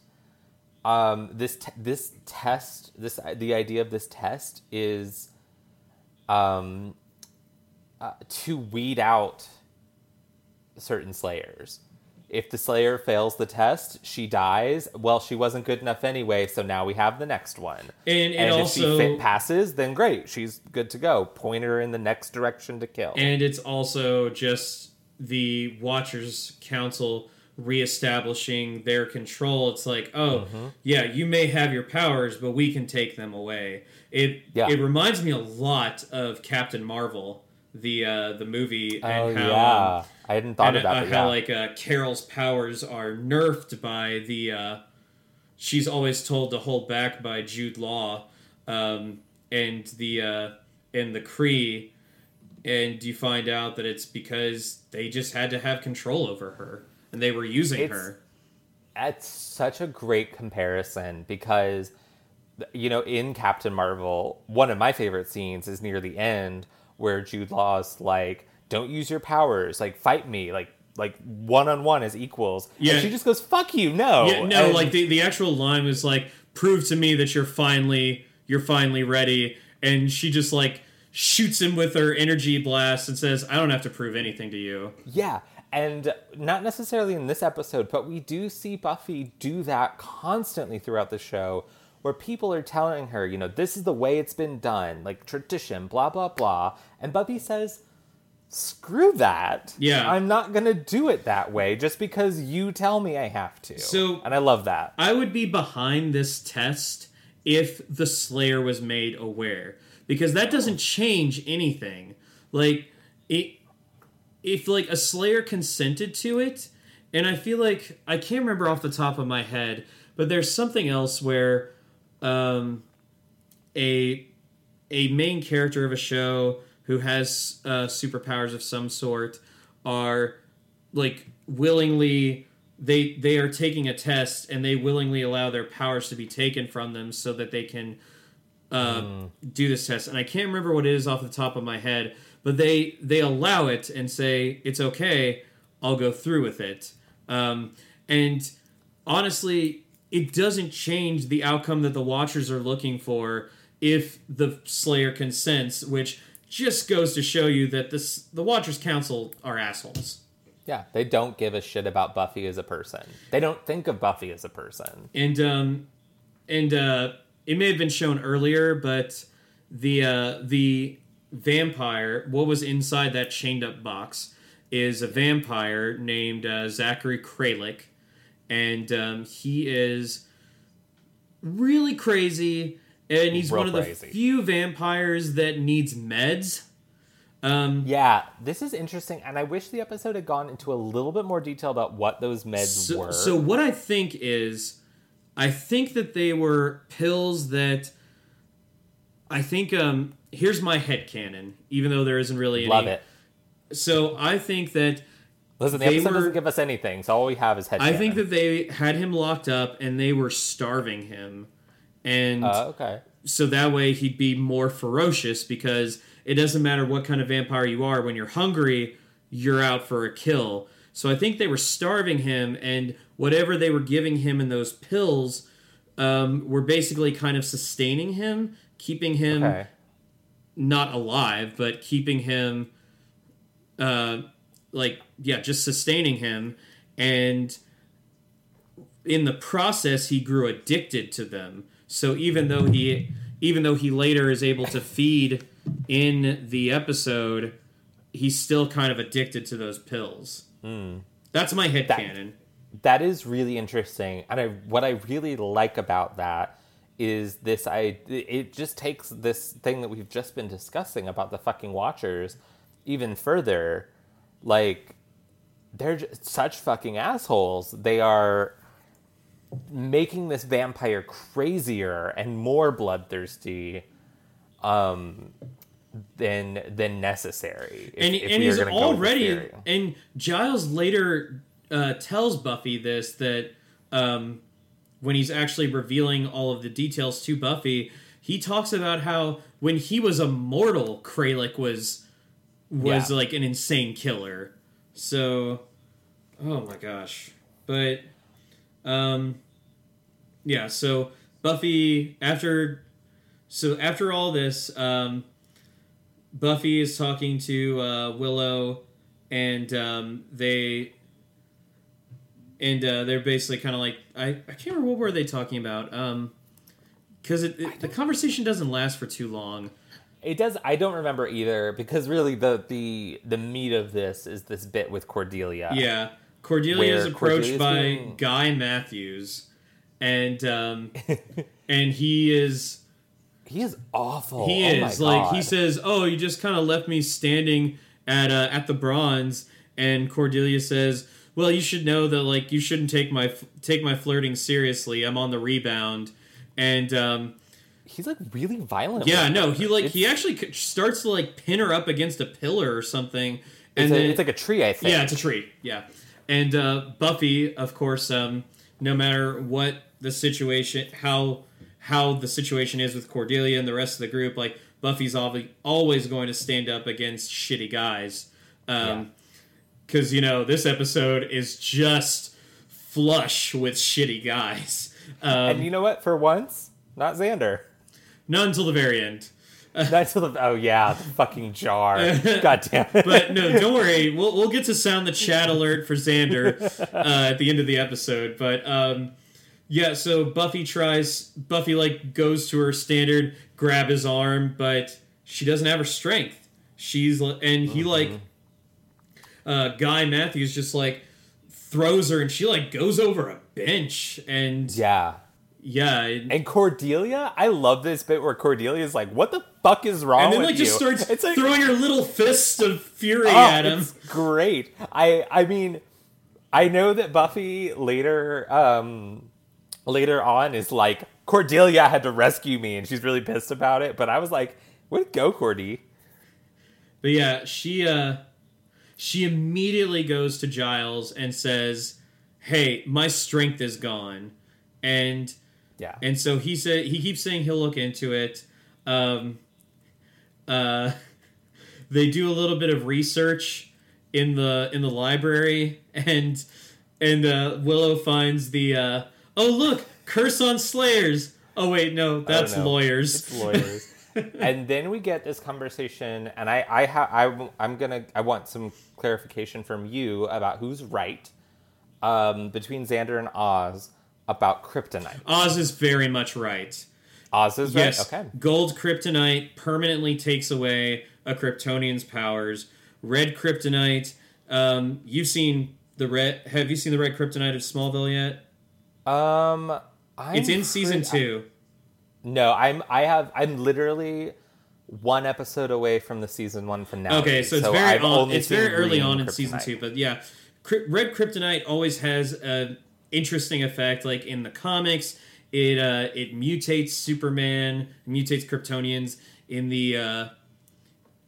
S2: um, this te- this test this the idea of this test is um, uh, to weed out certain slayers. If the slayer fails the test, she dies. Well, she wasn't good enough anyway, so now we have the next one.
S1: And
S2: and if
S1: also-
S2: she fit passes, then great, she's good to go. Point her in the next direction to kill.
S1: and it's also just the Watchers Council reestablishing their control. It's like, oh,
S2: Mm-hmm.
S1: yeah, you may have your powers, but we can take them away. It
S2: Yeah.
S1: it reminds me a lot of Captain Marvel, the uh, the movie,
S2: oh
S1: how
S2: yeah, I hadn't thought
S1: and,
S2: about
S1: uh,
S2: that.
S1: how
S2: yeah.
S1: like uh, Carol's powers are nerfed by the. Uh, she's always told to hold back by Jude Law, um, and the uh, and the Kree, and you find out that it's because they just had to have control over her. and they were using
S2: It's-
S1: her.
S2: That's such a great comparison because, you know, in Captain Marvel, one of my favorite scenes is near the end where Jude Law's like, "Don't use your powers, like fight me, like like one on one as equals."
S1: Yeah.
S2: and she just goes, "Fuck you, no."
S1: Yeah, no,
S2: And-
S1: like the, the actual line was like, "Prove to me that you're finally you're finally ready," and she just like shoots him with her energy blast and says, "I don't have to prove anything to you."
S2: Yeah, and not necessarily in this episode, but we do see Buffy do that constantly throughout the show where people are telling her, you know, this is the way it's been done, like tradition, blah, blah, blah. And Buffy says, screw that.
S1: Yeah.
S2: I'm not going to do it that way just because you tell me I have to.
S1: So-
S2: and I love that.
S1: I would be behind this test if the Slayer was made aware, because that doesn't change anything. Like it, if like a Slayer consented to it, and I feel like I can't remember off the top of my head, but there's something else where um, a a main character of a show who has uh, superpowers of some sort are like willingly they they are taking a test and they willingly allow their powers to be taken from them so that they can uh, do this test. And i can't remember what it is off the top of my head but they they allow it and say it's okay. I'll go through with it. Um, and honestly it doesn't change the outcome that the watchers are looking for if the slayer consents which just goes to show you that this the watchers council are assholes
S2: Yeah, they don't give a shit about Buffy as a person. They don't think of Buffy as a person.
S1: and um and uh it may have been shown earlier but the uh the vampire what was inside that chained up box is a vampire named uh, zachary kralik and um, he is really crazy and he's
S2: Real
S1: one of the
S2: crazy.
S1: few vampires that needs meds um
S2: Yeah, this is interesting, and I wish the episode had gone into a little bit more detail about what those meds
S1: So,
S2: were.
S1: so what I think is, I think that they were pills that. I think um here's my head canon, even though there isn't really any.
S2: Love it.
S1: So I think that
S2: Listen, the
S1: they
S2: episode
S1: were-
S2: doesn't give us anything, so all we have is head.
S1: I think that they had him locked up and they were starving him, and
S2: Uh, okay.
S1: so that way he'd be more ferocious because it doesn't matter what kind of vampire you are when you're hungry you're out for a kill so i think they were starving him and whatever they were giving him in those pills um, were basically kind of sustaining him keeping him
S2: Okay.
S1: not alive but keeping him uh, like yeah just sustaining him. And in the process he grew addicted to them. So even though he even though he later is able to feed in the episode he's still kind of addicted to those pills. Hmm. That's my head
S2: That-
S1: canon.
S2: That is really interesting, and I what I really like about that is this. I it just takes this thing that we've just been discussing about the fucking Watchers even further. Like they're just such fucking assholes. They are making this vampire crazier and more bloodthirsty um than than necessary if-
S1: and,
S2: if
S1: and he's
S2: gonna go with this
S1: already and giles later uh, tells buffy this that um, when he's actually revealing all of the details to buffy he talks about how when he was a mortal kralik was was
S2: Yeah.
S1: like an insane killer so oh my gosh but um yeah so buffy after so after all this um Buffy is talking to uh, Willow, and um, they and uh, they're basically kind of like I, I can't remember what were they talking about um because the conversation doesn't last for too long.
S2: It does. I don't remember either because really the the the meat of this is this bit with Cordelia.
S1: Yeah, Cordelia is approached
S2: Cordelia's
S1: by
S2: being-
S1: Guy Matthews, and um, *laughs* and he is
S2: he is awful.
S1: he
S2: Oh
S1: is like he says, "Oh, you just kind of left me standing at uh, at the bronze," and Cordelia says, "Well, you should know that like you shouldn't take my take my flirting seriously. I'm on the rebound." And um,
S2: he's like really violent.
S1: yeah, no, he like he actually starts to like pin her up against a pillar or something, and
S2: It's, a-
S1: then
S2: it's like a tree. I think.
S1: yeah, it's a tree. Yeah, and uh, Buffy, of course, um, no matter what the situation, how how the situation is with Cordelia and the rest of the group, like Buffy's always always going to stand up against shitty guys. Um, because you know this episode is just flush with shitty guys. Um,
S2: and you know what? For once, not Xander.
S1: Not until the very end. *laughs*
S2: Not until the oh yeah, the fucking jar. *laughs* God damn it.
S1: But no, don't worry. We'll we'll get to sound the chat alert for Xander *laughs* uh, at the end of the episode. But um, yeah, so Buffy tries. Buffy like goes to her standard, grab his arm, but she doesn't have her strength. She's and he like uh, Guy Matthews just like throws her, and she like goes over a bench, and
S2: yeah.
S1: Yeah, and,
S2: And Cordelia, I love this bit where Cordelia's like, "What the fuck is wrong
S1: and then like
S2: you?"
S1: just starts *laughs*
S2: it's like,
S1: throwing her little fist of fury
S2: oh,
S1: at him.
S2: it's great. I I mean, I know that Buffy later um later on is like Cordelia had to rescue me, and she's really pissed about it. But I was like, "Way to go, Cordy!"
S1: But yeah, she uh she immediately goes to Giles and says, "Hey, my strength is gone." And
S2: Yeah.
S1: and so he said he keeps saying he'll look into it. Um uh *laughs* they do a little bit of research in the in the library *laughs* and and uh Willow finds the uh oh look, curse on slayers. Oh wait, no, that's
S2: no.
S1: lawyers.
S2: It's lawyers. *laughs* and then we get this conversation, and I, I, ha- I, I'm gonna, I want some clarification from you about who's right um, between Xander and Oz about kryptonite.
S1: Oz is very much right.
S2: Oz is right.
S1: Yes,
S2: Okay.
S1: gold kryptonite permanently takes away a Kryptonian's powers. Red kryptonite. Um, you've seen the red. Have you seen the red kryptonite of Smallville yet?
S2: Um, I'm
S1: It's in season
S2: pretty-
S1: two.
S2: No, I'm. I have. I'm literally one episode away from the season one finale.
S1: Okay, so it's very
S2: I've
S1: on, it's very early on in season two, but yeah, red kryptonite always has an interesting effect. Like in the comics, it uh, it mutates Superman, mutates Kryptonians. In the uh,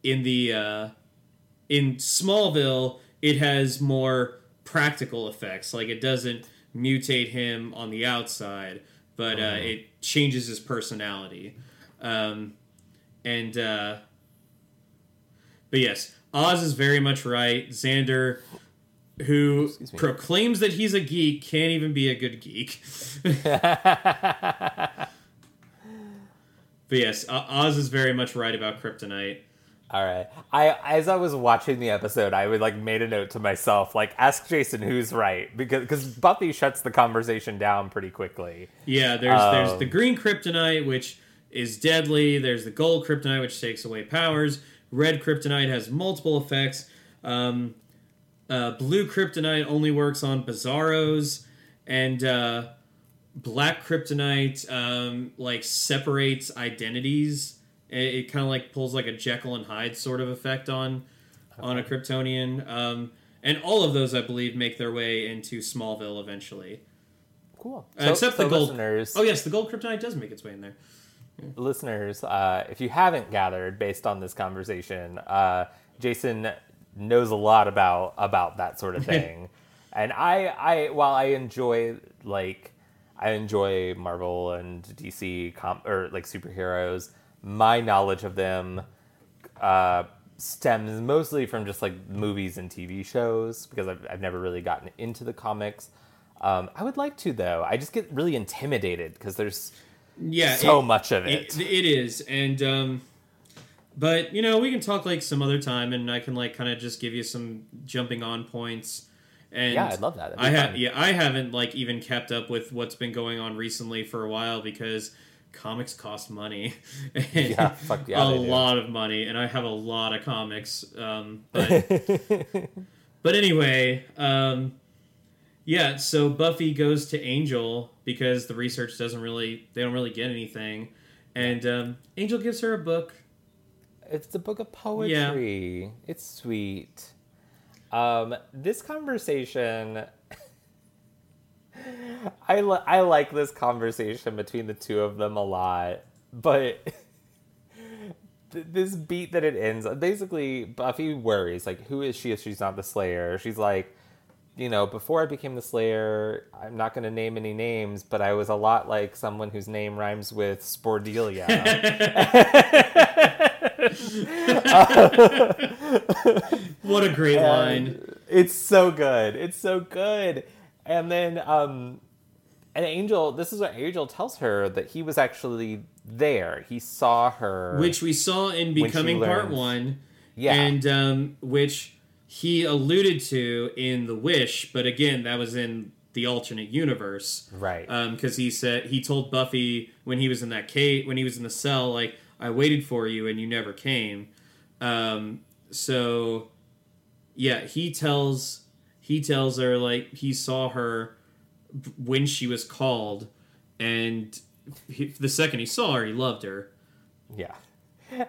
S1: in the uh, in Smallville, it has more practical effects. Like it doesn't mutate him on the outside, but uh, it changes his personality. Um, and uh, but yes, Oz is very much right. Xander, who proclaims that he's a geek, can't even be a good geek. *laughs* but yes, Oz is very much right about kryptonite.
S2: All right. I as I was watching the episode, I would like made a note to myself, like ask Jason who's right because because Buffy shuts the conversation down pretty quickly.
S1: Yeah, there's there's
S2: Um,
S1: the green kryptonite, which is deadly. There's the gold kryptonite, which takes away powers. Red kryptonite has multiple effects. Um, uh, blue kryptonite only works on bizarros, and uh, black kryptonite um, like separates identities. It, it kind of like pulls like a Jekyll and Hyde sort of effect on on a Kryptonian. Um, and all of those, I believe, make their way into Smallville eventually.
S2: Cool.
S1: Uh, except the gold.
S2: listeners.
S1: Oh yes, the gold kryptonite does make its way in there.
S2: listeners, uh, if you haven't gathered based on this conversation, uh, Jason knows a lot about about that sort of *laughs* thing, and I, I, while I enjoy like I enjoy Marvel and DC com- or like superheroes, my knowledge of them uh, stems mostly from just like movies and TV shows because I've, I've never really gotten into the comics. Um, I would like to though. I just get really intimidated because there's
S1: Yeah,
S2: so
S1: it-
S2: much of it.
S1: It, it is, and um, but you know we can talk like some other time, and I can like kind of just give you some jumping on points. And
S2: Yeah, I'd love that.
S1: I have yeah, I haven't like even kept up with what's been going on recently for a while because comics cost money. *laughs*
S2: Yeah, fuck yeah,
S1: a lot of money, and I have a lot of comics. Um, *laughs* but But anyway, um, yeah. So Buffy goes to Angel because the research doesn't really they don't really get anything, and um, Angel gives her a book.
S2: It's a book of poetry. It's sweet. Um, this conversation, *laughs* I li- I like this conversation between the two of them a lot, but *laughs* th- this beat that it ends, basically Buffy worries like, who is she if she's not the Slayer? She's like, you know, before I became the Slayer, I'm not going to name any names, but I was a lot like someone whose name rhymes with Spordelia. *laughs* *laughs*
S1: what a great line.
S2: It's so good. It's so good. And then, um, and Angel, this is what Angel tells her that he was actually there. He saw her.
S1: Which we saw in Becoming Part 1.
S2: Yeah.
S1: And um, which he alluded to in The Wish, but again, that was in the alternate universe.
S2: Right.
S1: Um, because he said, he told Buffy when he was in that cave, when he was in the cell, like, I waited for you and you never came. Um, so, yeah, he tells, he tells her, like, he saw her when she was called, and he, the second he saw her, he loved her.
S2: Yeah.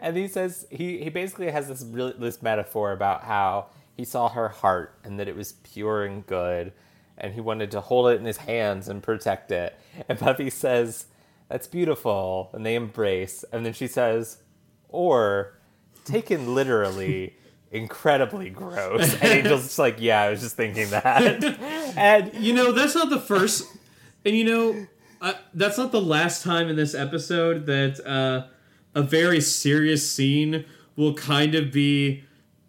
S2: And he says he, he basically has this really this metaphor about how he saw her heart and that it was pure and good and he wanted to hold it in his hands and protect it. And Buffy says, That's beautiful and they embrace and then she says, or taken literally *laughs* incredibly gross. And Angel's just like, Yeah, I was just thinking that. *laughs* and
S1: You know, that's not the first, and you know, uh, that's not the last time in this episode that uh, a very serious scene will kind of be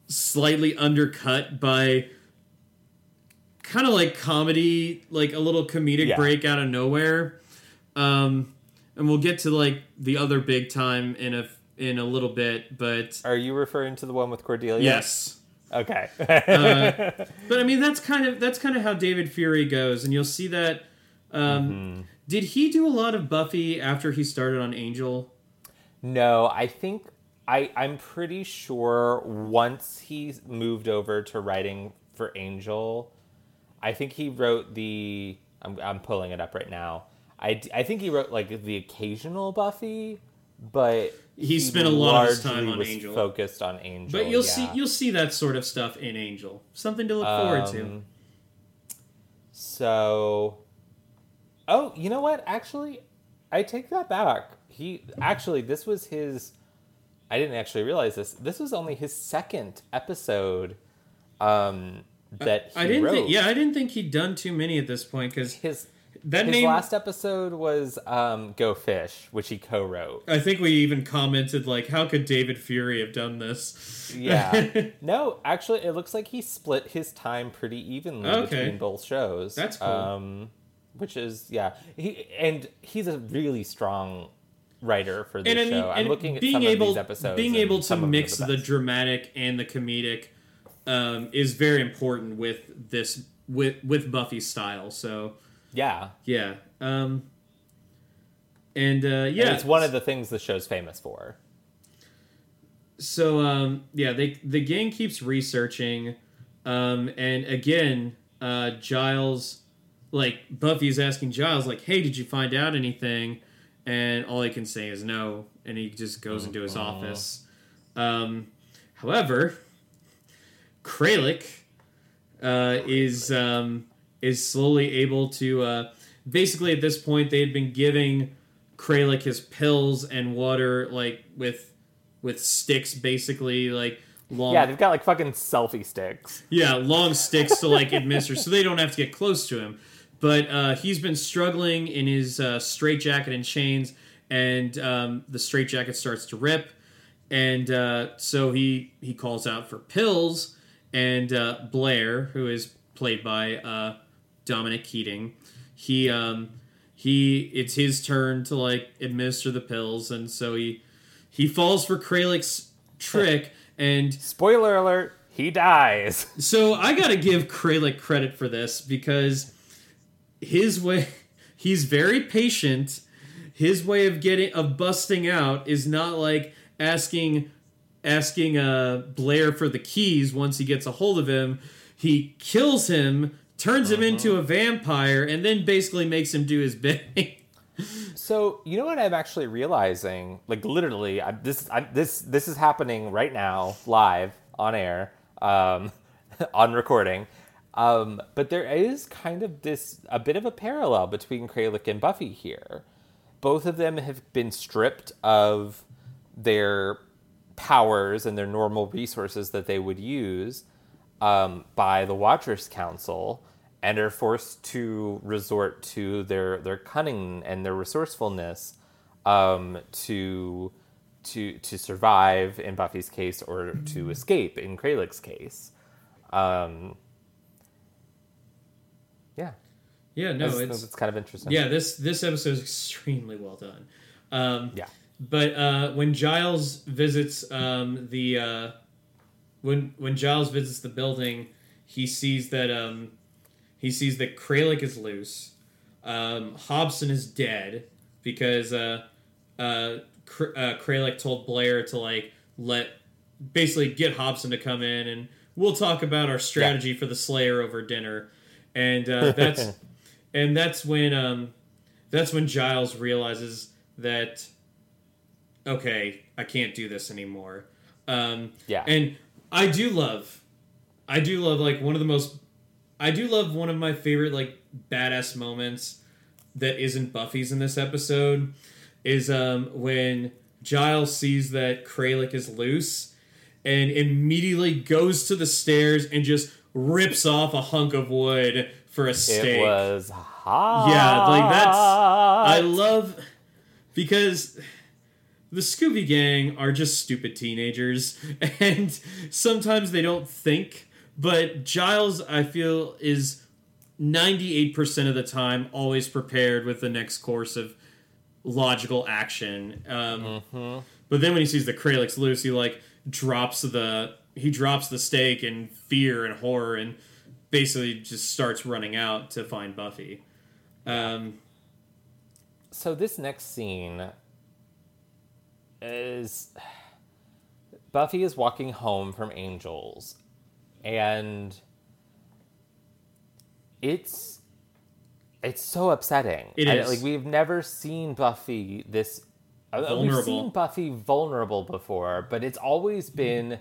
S1: slightly undercut by kind of like comedy, like a little comedic
S2: Yeah.
S1: break out of nowhere. Um, and we'll get to like the other big time in a in a little bit, but
S2: are you referring to the one with Cordelia?
S1: yes.
S2: Okay. *laughs*
S1: But I mean, that's kind of that's kind of how David Fury goes, and you'll see that. Um, Did he do a lot of Buffy after he started on Angel?
S2: No, I think I I'm pretty sure once he moved over to writing for Angel, I think he wrote the I'm I'm pulling it up right now. I, I think he wrote like the occasional Buffy, but
S1: He spent a lot of his time on
S2: was
S1: Angel.
S2: focused on Angel.
S1: But you'll
S2: yeah.
S1: see you'll see that sort of stuff in Angel. Something to look forward to.
S2: Um, So, oh, you know what? Actually, I take that back. He actually, this was his. I didn't actually realize this. This was only his second episode. Um, that he
S1: I didn't think. Yeah, I didn't think he'd done too many at this point because
S2: his
S1: that
S2: his
S1: name.
S2: last episode was um, "Go Fish," which he co-wrote.
S1: I think we even commented like, "How could David Fury have done this?"
S2: Yeah. *laughs* no, actually, it looks like he split his time pretty evenly
S1: Okay.
S2: between both shows.
S1: That's cool.
S2: Um, which is yeah, he and he's a really strong writer for this
S1: and I mean,
S2: show. I'm looking at
S1: being
S2: some
S1: able,
S2: of these episodes.
S1: being able to
S2: some of them are
S1: mix
S2: the,
S1: the, dramatic and the comedic um, is very important with this with with Buffy's style. So
S2: yeah,
S1: yeah, um, and uh,
S2: yeah.
S1: yeah,
S2: it's one of the things the show's famous for.
S1: so um, yeah, they the gang keeps researching, um, and again, uh, Giles, like Buffy's asking Giles, like, "Hey, did you find out anything?" And all he can say is no, and he just goes into his office. Um, however, Kralik uh, is um, is slowly able to. Uh, basically, at this point, they had been giving Kralik his pills and water, like with with sticks, basically like long.
S2: Yeah, they've got like fucking selfie sticks.
S1: Yeah, long *laughs* sticks to like administer, so they don't have to get close to him. But uh, he's been struggling in his uh, straitjacket and chains, and um, the straitjacket starts to rip, and uh, so he he calls out for pills, and uh, Blair, who is played by uh, Dominic Keating, he um, he it's his turn to like administer the pills, and so he he falls for Kralik's trick and
S2: Spoiler alert: he dies.
S1: so I gotta give Kralik credit for this because his way *laughs* he's very patient. His way of getting of busting out is not like asking asking uh Blair for the keys once he gets a hold of him. He kills him, turns him into a vampire, and then basically makes him do his *laughs* bidding.
S2: So you know what I'm actually realizing? Like literally, I, this I, this this is happening right now, live on air, um, *laughs* on recording. Um, but there is kind of this a bit of a parallel between Kralik and Buffy here. Both of them have been stripped of their powers and their normal resources that they would use. Um, by the Watchers Council and are forced to resort to their their cunning and their resourcefulness um, to to to survive in Buffy's case or to escape in Kralik's case. Um, yeah,
S1: Yeah, no,
S2: it's,
S1: it's
S2: it's kind of interesting.
S1: yeah. This this episode is extremely well done. Um,
S2: yeah,
S1: But uh, when Giles visits um, the uh, when when Giles visits the building, he sees that um, he sees that Kralik is loose. Um, Hobson is dead because uh, uh, Kr- uh, Kralik told Blair to like let basically get Hobson to come in and we'll talk about our strategy for the Slayer over dinner, and uh, that's *laughs* and that's when um, that's when Giles realizes that okay, I can't do this anymore. Um,
S2: Yeah.
S1: and I do love, I do love like one of the most, I do love one of my favorite like badass moments that isn't Buffy's in this episode is um when Giles sees that Kralik is loose and immediately goes to the stairs and just rips off a hunk of wood for a stake.
S2: it was hot.
S1: Yeah, like that's I love because the Scooby Gang are just stupid teenagers *laughs* and sometimes they don't think, but Giles I feel is 98% of the time always prepared with the next course of logical action. Um, But then when he sees the Kralik's loose, he like drops the he drops the stake in fear and horror and basically just starts running out to find Buffy. Um,
S2: so this next scene is Buffy is walking home from Angels, and it's it's so upsetting.
S1: It
S2: I- like we've never seen Buffy this. uh, We've seen Buffy vulnerable before, but it's always been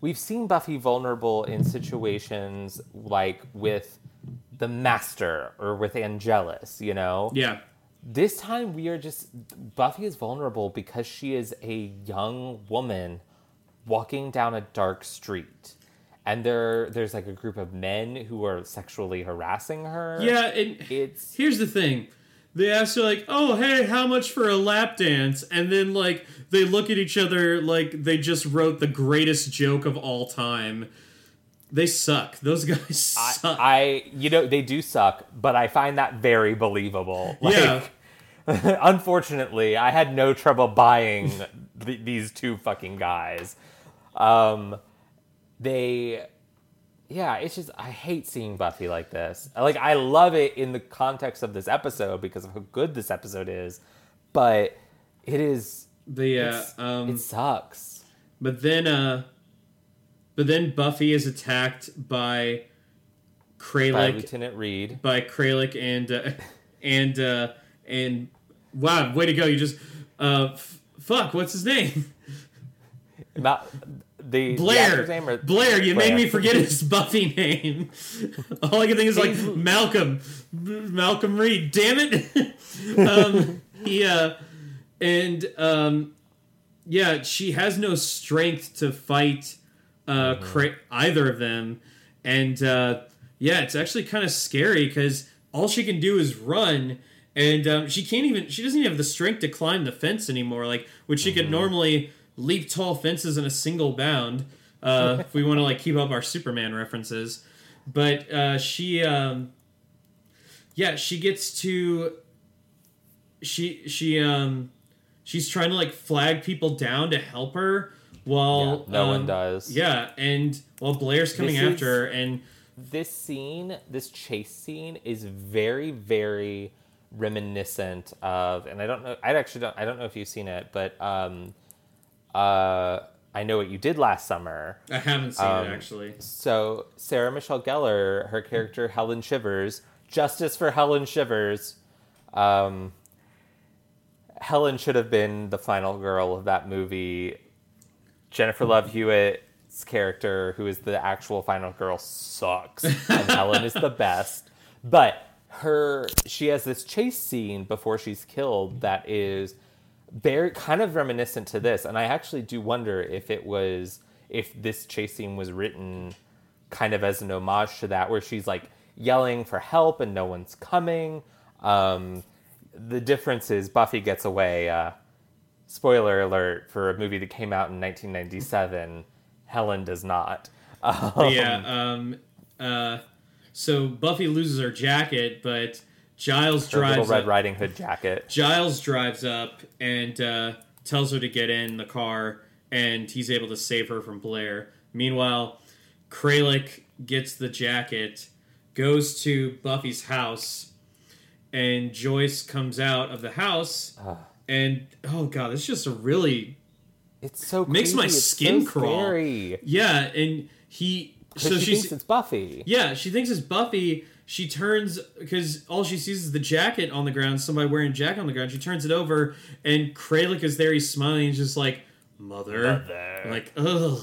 S2: we've seen Buffy vulnerable in situations like with the Master or with Angelus. You know,
S1: yeah,
S2: this time we are just Buffy is vulnerable because she is a young woman walking down a dark street. And there there's like a group of men who are sexually harassing her.
S1: yeah. And
S2: It's
S1: here's the thing: they ask her like, "Oh, hey, how much for a lap dance?" And then like they look at each other like they just wrote the greatest joke of all time. They suck. Those *laughs* guys suck.
S2: I you know they do suck, but I find that very believable. Like,
S1: yeah, *laughs*
S2: unfortunately, I had no trouble buying *laughs* th- these two fucking guys. Um, they, yeah, it's just I hate seeing Buffy like this. Like I love it in the context of this episode because of how good this episode is, but it is
S1: the uh, um,
S2: it sucks.
S1: But then, uh, but then Buffy is attacked by
S2: By
S1: Kralik,
S2: Lieutenant Reed.
S1: by Kralik and uh, *laughs* and uh, and wow, way to go! You just uh, f- fuck, what's his name?
S2: Not the the
S1: Blair.
S2: actor's name or-
S1: Blair. You made me forget his *laughs* Buffy name. All I can think is like Malcolm, Malcolm Reed. Damn it. *laughs* um, he uh, and um, yeah, she has no strength to fight uh, Cra- either of them, and uh, yeah, it's actually kind of scary because all she can do is run. And um, she can't even. She doesn't even have the strength to climb the fence anymore. Like, which she could normally leap tall fences in a single bound. Uh, if we want to like keep up our Superman references, but uh, she, um, yeah, she gets to. She she um, she's trying to like flag people down to help her while
S2: Yeah, no one
S1: um,
S2: does.
S1: Yeah, and while Blair's coming
S2: This
S1: after
S2: is-
S1: her, and
S2: this scene, this chase scene, is very, very reminiscent of, and I don't know, I actually don't, I don't know if you've seen it, but um, uh, I know what you did last summer.
S1: I haven't seen
S2: Um,
S1: it actually.
S2: So Sarah Michelle Gellar, her character Helen Shivers, justice for Helen Shivers. Um, Helen should have been the final girl of that movie. Jennifer Love Hewitt's character, who is the actual final girl, sucks, and Helen is the best. But her, she has this chase scene before she's killed that is very kind of reminiscent to this, and I actually do wonder if it was if this chase scene was written kind of as an homage to that, where she's like yelling for help and no one's coming. Um, the difference is Buffy gets away. Uh, spoiler alert for a movie that came out in 1997. Helen does not. *laughs* Um,
S1: yeah. Um. Uh. So Buffy loses her jacket, but Giles
S2: her little
S1: drives
S2: Red
S1: up.
S2: Riding Hood jacket.
S1: Giles drives up and uh, tells her to get in the car, and he's able to save her from Blair. Meanwhile, Kralik gets the jacket, goes to Buffy's house, and Joyce comes out of the house.
S2: Ah.
S1: And oh god, it's just a really
S2: It's so
S1: Makes my.
S2: It's
S1: skin
S2: so
S1: crawl.
S2: Scary.
S1: yeah. And he
S2: So
S1: so
S2: she thinks it's Buffy.
S1: Yeah, she thinks it's Buffy. She turns because all she sees is the jacket on the ground. Somebody wearing a jacket on the ground. She turns it over, and Kralik is there. He's smiling. He's just like, "Mother,",
S2: Mother.
S1: like, ugh.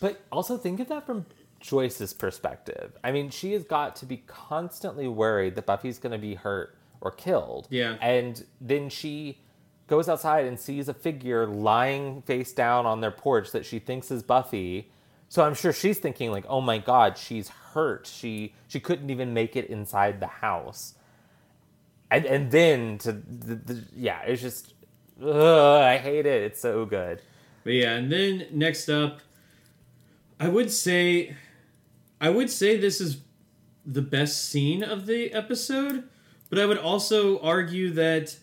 S2: But also think of that from Joyce's perspective. I mean, she has got to be constantly worried that Buffy's going to be hurt or killed.
S1: Yeah.
S2: And then she goes outside and sees a figure lying face down on their porch that she thinks is Buffy. So I'm sure she's thinking like, "Oh my god, she's hurt. She she couldn't even make it inside the house." And and then to the, the yeah, it's just ugh, I hate it. It's so good.
S1: But yeah, and then next up, I would say, I would say this is the best scene of the episode, but I would also argue that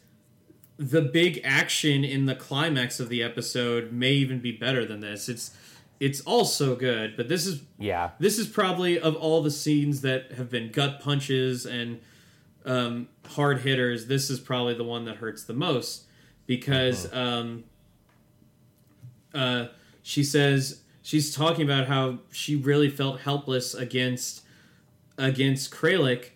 S1: the big action in the climax of the episode may even be better than this. It's it's all so good, but this is
S2: Yeah.
S1: this is probably of all the scenes that have been gut punches and um, hard hitters. This is probably the one that hurts the most because um, uh, she says she's talking about how she really felt helpless against against Kralik,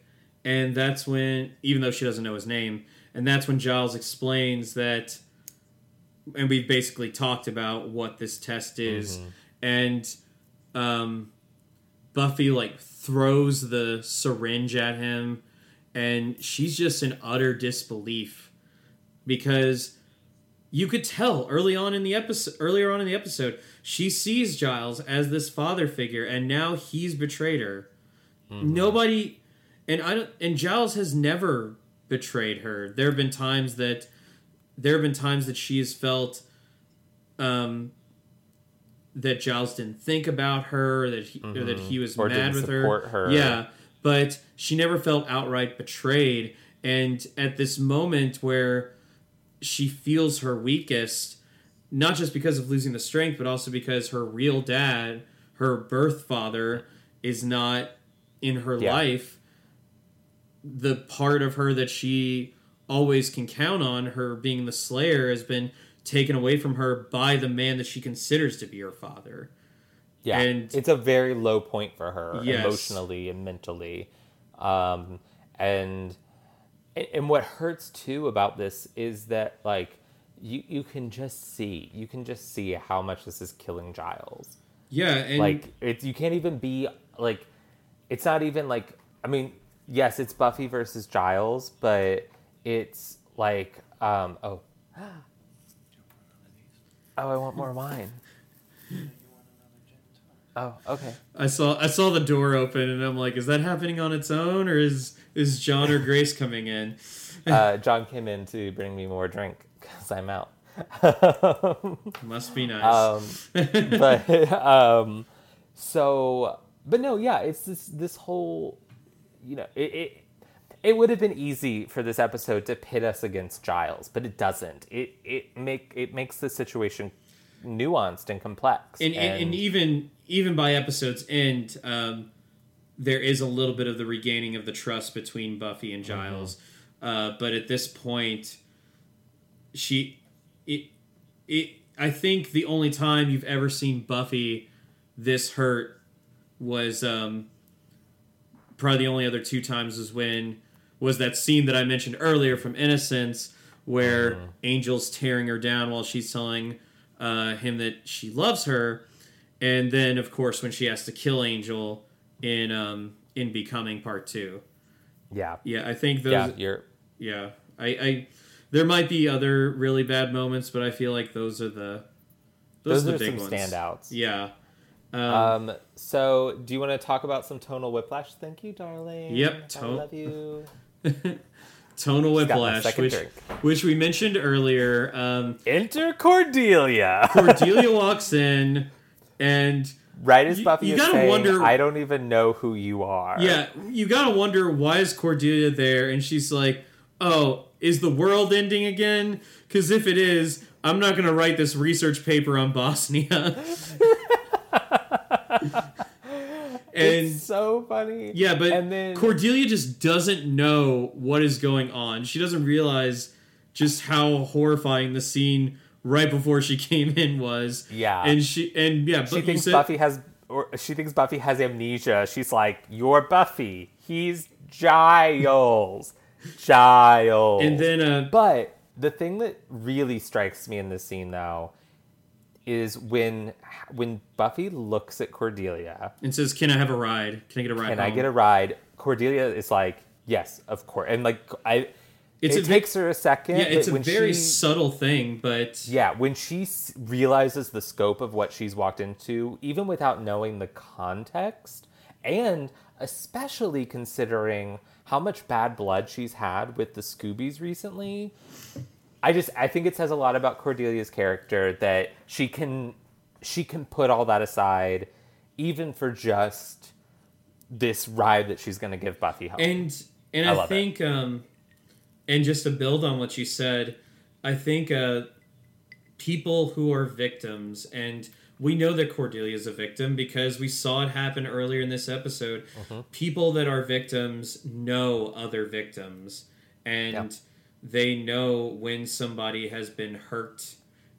S1: and that's when even though she doesn't know his name, and that's when Giles explains that, and we've basically talked about what this test is, and um, Buffy like throws the syringe at him, and she's just in utter disbelief because you could tell early on in the episode earlier on in the episode she sees Giles as this father figure and now he's betrayed her. Nobody and I don't and Giles has never betrayed her. There have been times that there have been times that she has felt um that Giles didn't think about her, that he, or that he was
S2: Mm-hmm. Or
S1: mad with her.
S2: her.
S1: Yeah, but she never felt outright betrayed. And at this moment where she feels her weakest, not just because of losing the strength, but also because her real dad, her birth father, is not in her
S2: Yeah.
S1: life. The part of her that she always can count on, her being the Slayer, has been taken away from her by the man that she considers to be her father.
S2: Yeah,
S1: And-
S2: it's a very low point for her
S1: Yes.
S2: emotionally and mentally. Um, and and what hurts too about this is that like you you can just see you can just see how much this is killing Giles.
S1: Yeah, and
S2: like it's you can't even be like it's not even like I mean yes it's Buffy versus Giles but it's like um oh oh I want more wine. Oh, okay.
S1: I saw I saw the door open, and I'm like, is that happening on its own, or is is John or Grace coming in? *laughs*
S2: Uh, John came in to bring me more drink because I'm out. *laughs*
S1: Must be nice.
S2: um, but *laughs* um, so, but no, yeah, it's this this whole, you know, it, it it would have been easy for this episode to pit us against Giles, but it doesn't. It it make it makes the situation nuanced and complex.
S1: and, and, and even even by episode's end, um, there is a little bit of the regaining of the trust between Buffy and Giles. Uh, but at this point, she it it I think the only time you've ever seen Buffy this hurt was um, probably the only other two times was when was that scene that I mentioned earlier from Innocence where Angel's tearing her down while she's telling uh, him that she loves her, and then of course when she has to kill Angel in um, in Becoming Part Two.
S2: yeah,
S1: Yeah, I think those.
S2: yeah,
S1: Yeah,
S2: you're
S1: I, I there might be other really bad moments, but I feel like those are the those,
S2: those
S1: are
S2: are
S1: the big
S2: some
S1: ones.
S2: standouts.
S1: Yeah.
S2: Um, so, do you want to talk about some tonal whiplash? Thank you, darling.
S1: Yep,
S2: I love you. *laughs* *laughs*
S1: tonal whiplash, which, which we mentioned earlier. Um,
S2: Enter Cordelia.
S1: Cordelia *laughs* walks in, and
S2: right as Buffy
S1: you
S2: is
S1: gotta
S2: saying,
S1: wonder-
S2: I don't even know who you are.
S1: yeah, you gotta wonder why is Cordelia there? And she's like, "Oh, is the world ending again? Because if it is, I'm not gonna write this research paper on Bosnia." *laughs* and
S2: It's so funny.
S1: Yeah, but
S2: and then
S1: Cordelia just doesn't know what is going on. She doesn't realize just how horrifying the scene right before she *laughs* came in was.
S2: Yeah.
S1: and she and yeah,
S2: she thinks
S1: said-
S2: Buffy has, or she thinks Buffy has amnesia. She's like, "You're Buffy. He's Giles. Giles."
S1: and then uh,
S2: But the thing that really strikes me in this scene, though, is when when Buffy looks at Cordelia
S1: and says, "Can I have a ride? Can I get a ride?"
S2: and I get a ride. Cordelia is like, "Yes, of course," and like I.
S1: It's
S2: it
S1: ve-
S2: takes her a second.
S1: Yeah, it's a very
S2: she,
S1: subtle thing, but
S2: yeah, when she s- realizes the scope of what she's walked into, even without knowing the context, and especially considering how much bad blood she's had with the Scoobies recently, I just I think it says a lot about Cordelia's character that she can she can put all that aside, even for just this ride that she's going to give Buffy home.
S1: and and
S2: I
S1: I, think um, and just to build on what you said, I think uh, people who are victims and we know that Cordelia is a victim because we saw it happen earlier in this episode.
S2: Mm-hmm.
S1: People that are victims know other victims and
S2: Yeah.
S1: They know when somebody has been hurt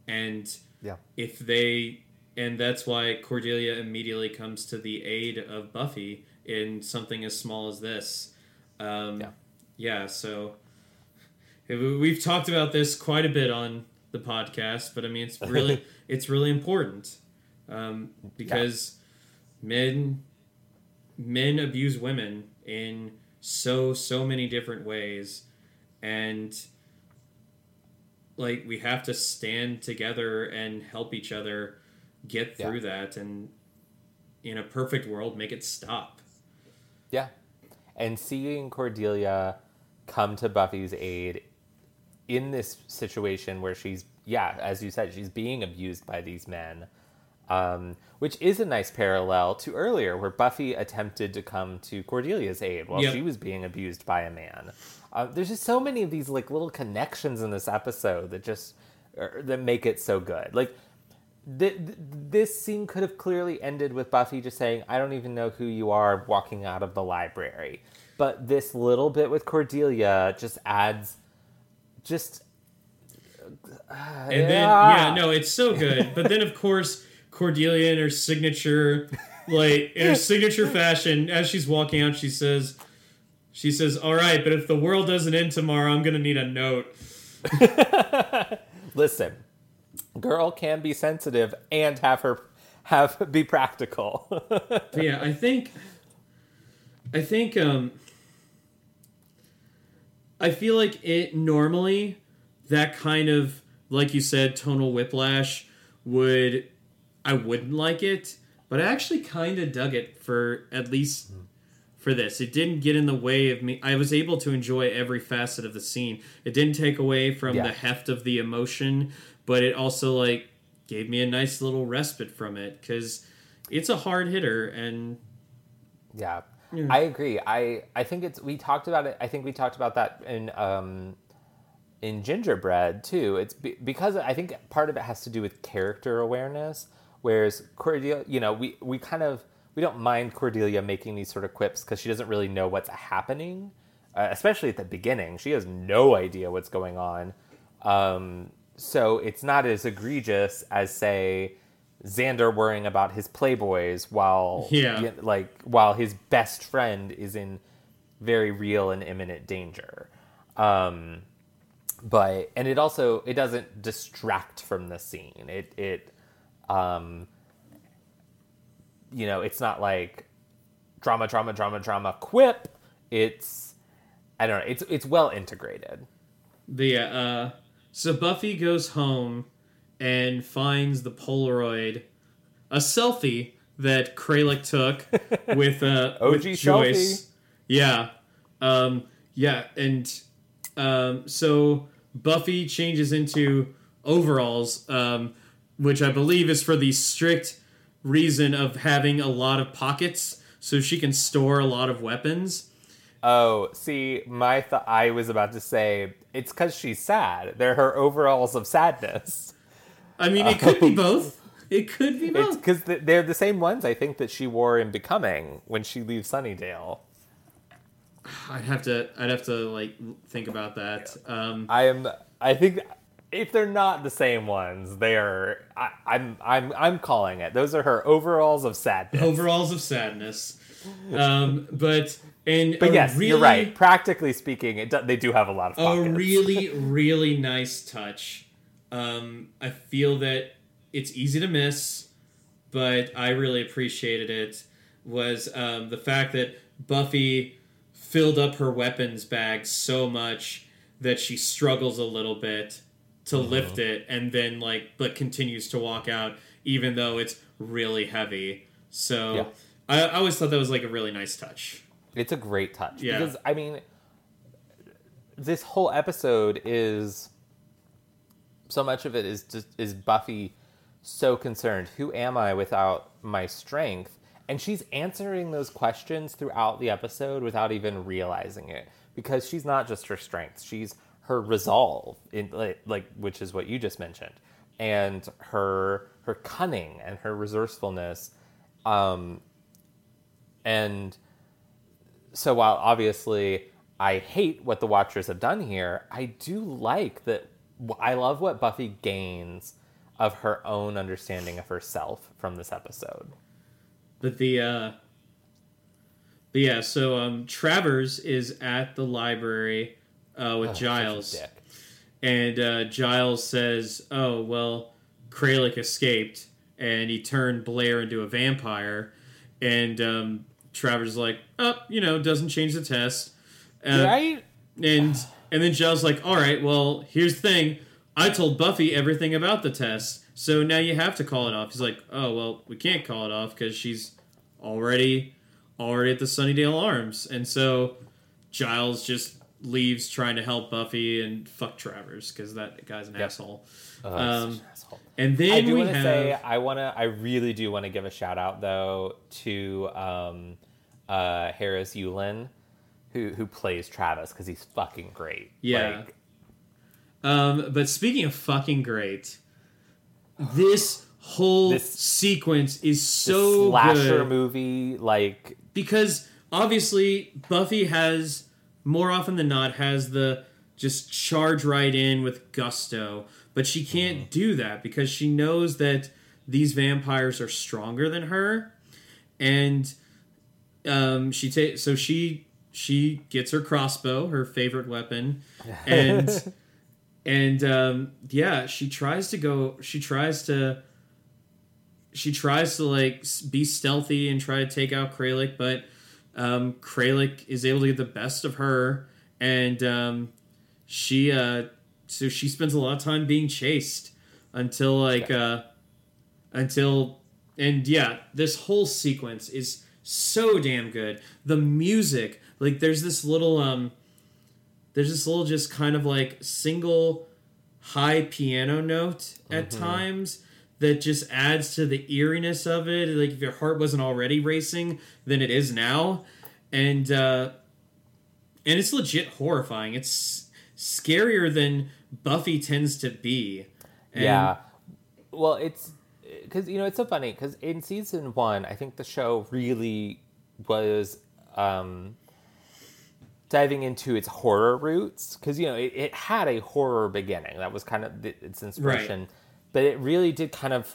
S1: and
S2: yeah,
S1: if they and that's why Cordelia immediately comes to the aid of Buffy in something as small as this. Um,
S2: Yeah.
S1: yeah, so we- we've talked about this quite a bit on the podcast, but I mean it's really *laughs* it's really important um, because men men abuse women in so so many different ways, and like we have to stand together and help each other get
S2: Yeah.
S1: through that and in a perfect world make it stop
S2: Yeah. And seeing Cordelia come to Buffy's aid in this situation where she's, yeah, as you said, she's being abused by these men, um, which is a nice parallel to earlier where Buffy attempted to come to Cordelia's aid while
S1: Yep.
S2: she was being abused by a man. Uh, there's just so many of these like little connections in this episode that just er, that make it so good. Like th- th- this scene could have clearly ended with Buffy just saying, "I don't even know who you are," walking out of the library. But this little bit with Cordelia just adds, just
S1: and then yeah no it's so good but then of course cordelia in her signature like in her *laughs* signature fashion as she's walking out she says she says all right but if the world doesn't end tomorrow i'm gonna need a note *laughs*
S2: Listen, girl can be sensitive and have her have be practical. *laughs*
S1: Yeah, I think I think um I feel like it normally that kind of like you said tonal whiplash would I wouldn't like it, but I actually kind of dug it for at least for this. It didn't get in the way of me. I was able to enjoy every facet of the scene. It didn't take away from
S2: Yeah.
S1: the heft of the emotion, but it also like gave me a nice little respite from it cuz it's a hard hitter and
S2: Yeah.
S1: Yeah.
S2: I agree. I I think it's we talked about it. I think we talked about that in um in Gingerbread too. It's be, because I think part of it has to do with character awareness. Whereas Cordelia, you know, we we kind of we don't mind Cordelia making these sort of quips because she doesn't really know what's happening, uh, especially at the beginning. She has no idea what's going on. Um, so it's not as egregious as say Xander worrying about his playboys while
S1: Yeah.
S2: like while his best friend is in very real and imminent danger. Um, but and it also it doesn't distract from the scene. It it um, you know it's not like drama drama drama drama quip. It's I don't know. It's it's well integrated.
S1: the uh so Buffy goes home and finds the Polaroid a selfie that Kralik took *laughs* with uh
S2: OG
S1: with
S2: selfie.
S1: Yeah. Um yeah, and um so Buffy changes into overalls, um, which I believe is for the strict reason of having a lot of pockets so she can store a lot of weapons.
S2: Oh, see, my th- I was about to say it's because she's sad. They're her overalls of sadness.
S1: I mean, it could be both. It could be. Both.
S2: because they're the same ones I think that she wore in Becoming when she leaves Sunnydale.
S1: I'd have to I'd have to like think about that. Um
S2: I am. I think if they're not the same ones, they are. I, I'm. I'm. I'm calling it. Those are her overalls of sadness.
S1: overalls of sadness. Um but and
S2: but yes,
S1: really,
S2: you're right. Practically speaking, it do, they do have a lot of
S1: a
S2: pockets.
S1: really *laughs* really nice touch. Um I feel that it's easy to miss, but I really appreciated it was um the fact that Buffy filled up her weapons bag so much that she struggles a little bit to
S2: Mm-hmm.
S1: lift it and then like but continues to walk out even though it's really heavy. So
S2: Yeah.
S1: I, I always thought that was like a really nice touch.
S2: It's a great touch
S1: Yeah.
S2: because I mean, this whole episode is so much of it is just is Buffy so concerned. Who am I without my strength? And she's answering those questions throughout the episode without even realizing it because she's not just her strength; she's her resolve, in like, like which is what you just mentioned, and her her cunning and her resourcefulness. Um, and so while obviously I hate what the Watchers have done here, I do like that. I love what Buffy gains of her own understanding of herself from this episode.
S1: But the uh but yeah, so um Travers is at the library uh with
S2: Oh,
S1: Giles.
S2: such a dick.
S1: And uh Giles says, "Oh, well, Kralik escaped and he turned Blair into a vampire." And um Travers is like, "Oh, you know, doesn't change the test." Uh,
S2: right?
S1: and and then Giles like, all right, well, here's the thing. I told Buffy everything about the test, so now you have to call it off. He's like, oh well, we can't call it off because she's already already at the Sunnydale Arms, and so Giles just leaves trying to help Buffy and fuck Travers because that guy's an
S2: Yep.
S1: asshole.
S2: Oh,
S1: Um,
S2: an asshole.
S1: And then
S2: I do want to
S1: have
S2: say I want to. I really do want to give a shout out though to um, uh, Harris Yulin, who who plays Travis because he's fucking great.
S1: Yeah.
S2: Like,
S1: Um, but speaking of fucking great, this whole
S2: This-
S1: sequence is so
S2: slasher
S1: good.
S2: movie, like
S1: because obviously Buffy has more often than not has the just charge right in with gusto, but she can't
S2: Mm-hmm.
S1: do that because she knows that these vampires are stronger than her, and um, she takes so she she gets her crossbow, her favorite weapon, *laughs* and and um, yeah, she tries to go. She tries to she tries to like be stealthy and try to take out Kralik, but um, Kralik is able to get the best of her, and um, she uh, so she spends a lot of time being chased until like uh, until and yeah, this whole sequence is so damn good. The music, like there's this little um, there's this little just kind of like single high piano note at times that just adds to the eeriness of it. Like if your heart wasn't already racing, then it is now, and uh, and it's legit horrifying. It's scarier than Buffy tends to be. And
S2: yeah. Well, it's because you know it's so funny because in season one, I think the show really was um, diving into its horror roots because you know it, it had a horror beginning that was kind of its inspiration, but it really did kind of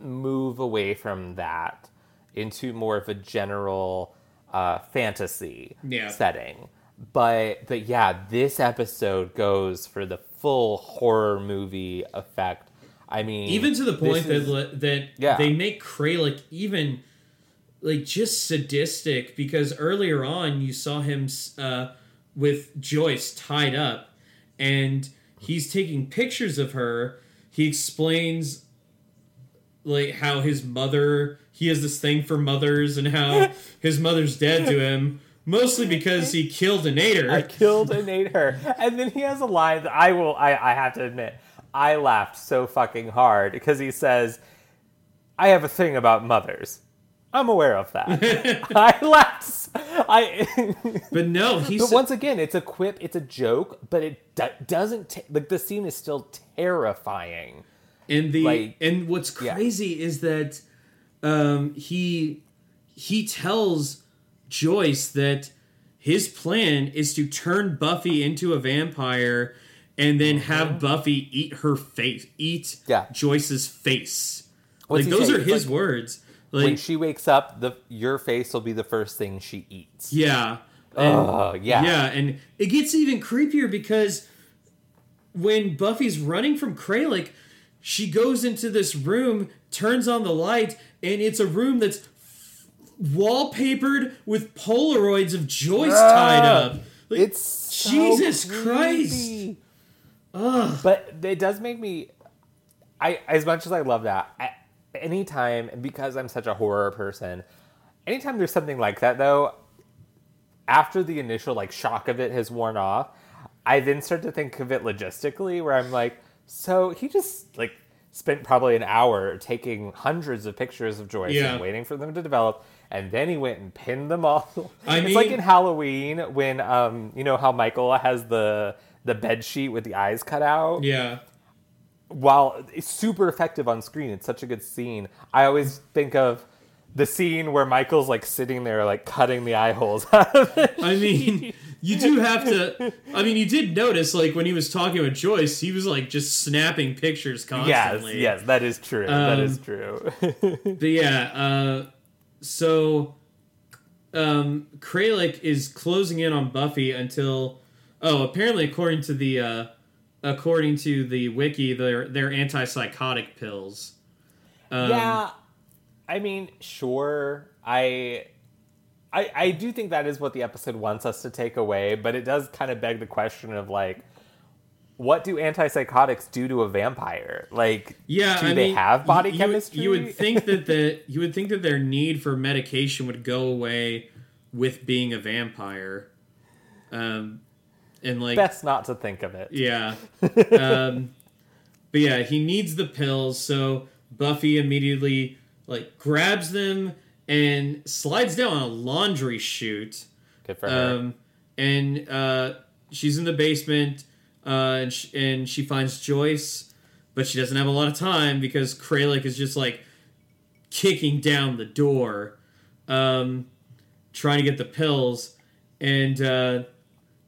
S2: move away from that into more of a general uh, fantasy
S1: Yeah.
S2: setting. But but yeah, this episode goes for the full horror movie effect. I mean,
S1: even to the point that
S2: is-
S1: that
S2: Yeah.
S1: they make Kralik even like just sadistic because earlier on you saw him uh, with Joyce tied up and he's taking pictures of her. He explains like how his mother he has this thing for mothers and how *laughs* his mother's dead to him mostly because he killed and ate her.
S2: I killed and ate her. And then he has a line that I will I, I have to admit, I laughed so fucking hard because he says, I have a thing about mothers. I'm aware of that. *laughs* *laughs* I laughed. I. *laughs*
S1: but no, he's
S2: but once again, it's a quip, it's a joke, but it do- doesn't ta- like the scene is still terrifying.
S1: And the
S2: Like-
S1: and what's
S2: Yeah.
S1: crazy is that um, he he tells Joyce that his plan is to turn Buffy into a vampire and then have Buffy eat her face, eat
S2: Mm-hmm. Yeah.
S1: Joyce's face.
S2: What's
S1: like those are his
S2: like-
S1: words.
S2: When she wakes up, the your face will be the first thing she eats.
S1: yeah.
S2: Oh yeah.
S1: Yeah, and it gets even creepier because when Buffy's running from Kralik, she goes into this room, turns on the light, and it's a room that's wallpapered with Polaroids of Joyce tied up. Like,
S2: It's so
S1: Jesus
S2: creepy.
S1: Christ. Ugh.
S2: But it does make me. I as much as I love that, I, anytime because I'm such a horror person, anytime there's something like that though, after the initial like shock of it has worn off, I then start to think of it logistically, where I'm like, so he just like spent probably an hour taking hundreds of pictures of Joyce
S1: Yeah.
S2: and waiting for them to develop. And then he went and pinned them all. *laughs*
S1: I
S2: it's like in Halloween when um you know how Michael has the the bed sheet with the eyes cut out
S1: Yeah.
S2: While it's super effective on screen, it's such a good scene. I always think of the scene where Michael's like sitting there, like cutting the eye holes out of it.
S1: I mean, you do have to. I mean, you did notice, like, when he was talking with Joyce, he was, like, just snapping pictures constantly.
S2: yes, yes, that is true. that
S1: Um,
S2: is true. *laughs*
S1: But yeah, uh, so um, Kralik is closing in on Buffy until oh, apparently according to the uh, according to the wiki, they're they're antipsychotic pills. Um,
S2: yeah, I mean, sure. I, I, I do think that is what the episode wants us to take away, but it does kind of beg the question of like, what do antipsychotics do to a vampire? Like,
S1: Yeah,
S2: do
S1: I
S2: they
S1: mean,
S2: have body
S1: you- you would-
S2: chemistry?
S1: You would *laughs* think that the you would think that their need for medication would go away with being a vampire, um, and like
S2: best not to think of it.
S1: Yeah. *laughs* Um, but yeah, he needs the pills, so Buffy immediately like grabs them and slides down a laundry chute.
S2: Good for her.
S1: Um, and uh, she's in the basement, uh, and, sh- and she finds Joyce, but she doesn't have a lot of time because Kralik is just like kicking down the door, um, trying to get the pills, and uh,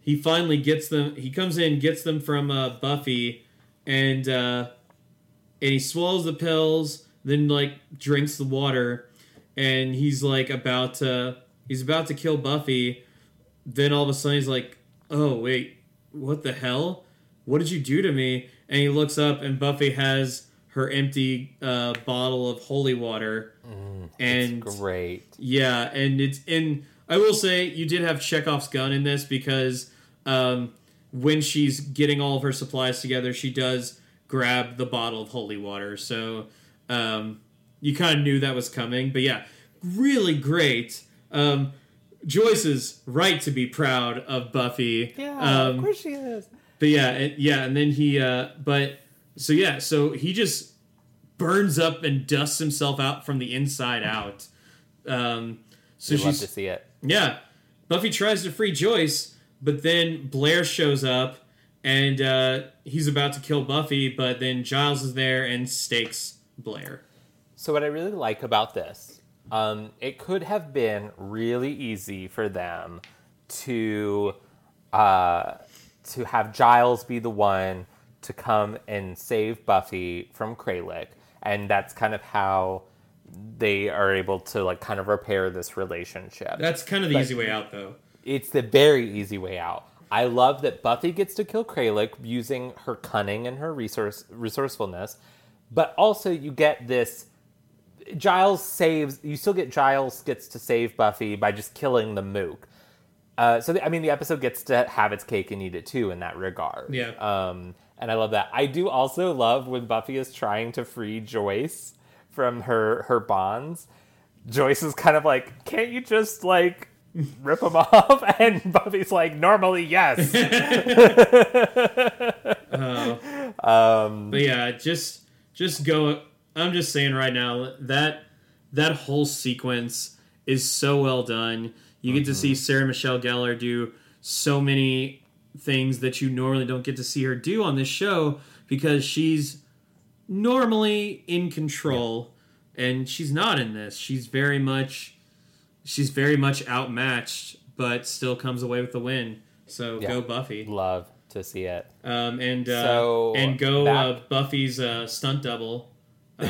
S1: he finally gets them. He comes in, gets them from uh, Buffy, and uh, and he swallows the pills, then like drinks the water, and he's like about to he's about to kill Buffy. Then all of a sudden he's like, "Oh wait, what the hell? What did you do to me?" And he looks up, and Buffy has her empty uh, bottle of holy water, and
S2: It's great.
S1: yeah, and it's and I will say you did have Chekhov's gun in this because um, when she's getting all of her supplies together, she does grab the bottle of holy water. So um, you kind of knew that was coming. But yeah, really great. Um, Joyce is right to be proud of Buffy. um,
S2: of course she is.
S1: but yeah, it, yeah, and then he, uh, but so yeah, so he just burns up and dusts himself out from the inside out. Um, so
S2: We'd love to
S1: she's
S2: see it.
S1: yeah, Buffy tries to free Joyce, but then Blair shows up and uh, he's about to kill Buffy, but then Giles is there and stakes Blair.
S2: So what I really like about this, um, it could have been really easy for them to uh, to have Giles be the one to come and save Buffy from Kralik, and that's kind of how they are able to like kind of repair this relationship.
S1: That's kind of the
S2: But-
S1: easy way out, though.
S2: It's the very easy way out. I love that Buffy gets to kill Kralik using her cunning and her resource resourcefulness, but also you get this. Giles saves. You still get Giles gets to save Buffy by just killing the Mook. Uh, so the, I mean, the episode gets to have its cake and eat it too in that regard.
S1: Yeah.
S2: Um, and I love that. I do also love when Buffy is trying to free Joyce from her her bonds, Joyce is kind of like, "Can't you just like rip them *laughs* off?" And Buffy's like, "Normally, yes." *laughs* *laughs* um,
S1: But yeah, just just go. I'm just saying right now that that whole sequence is so well done. You get to see Sarah Michelle Gellar do so many things that you normally don't get to see her do on this show because she's normally in control and she's not in this. She's very much she's very much outmatched but still comes away with the win. So
S2: Yeah.
S1: go Buffy.
S2: love to see it.
S1: Um, and uh,
S2: So,
S1: and go uh, Buffy's uh, stunt double, *laughs* um,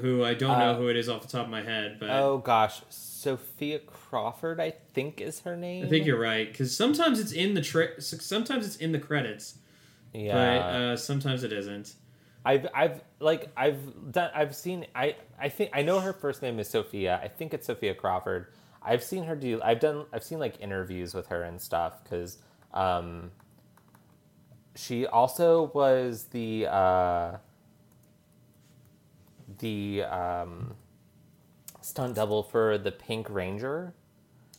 S1: who I don't know
S2: Uh,
S1: who it is off the top of my head, but
S2: oh gosh, Sophia Crawford, I think is her name.
S1: I think you're right because sometimes it's in the tra- sometimes it's in the credits,
S2: Yeah.
S1: but uh, sometimes it isn't.
S2: I've I've like I've done I've seen I I think I know her first name is Sophia. I think it's Sophia Crawford. I've seen her do I've done I've seen like interviews with her and stuff cuz um she also was the uh the um stunt double for the Pink Ranger.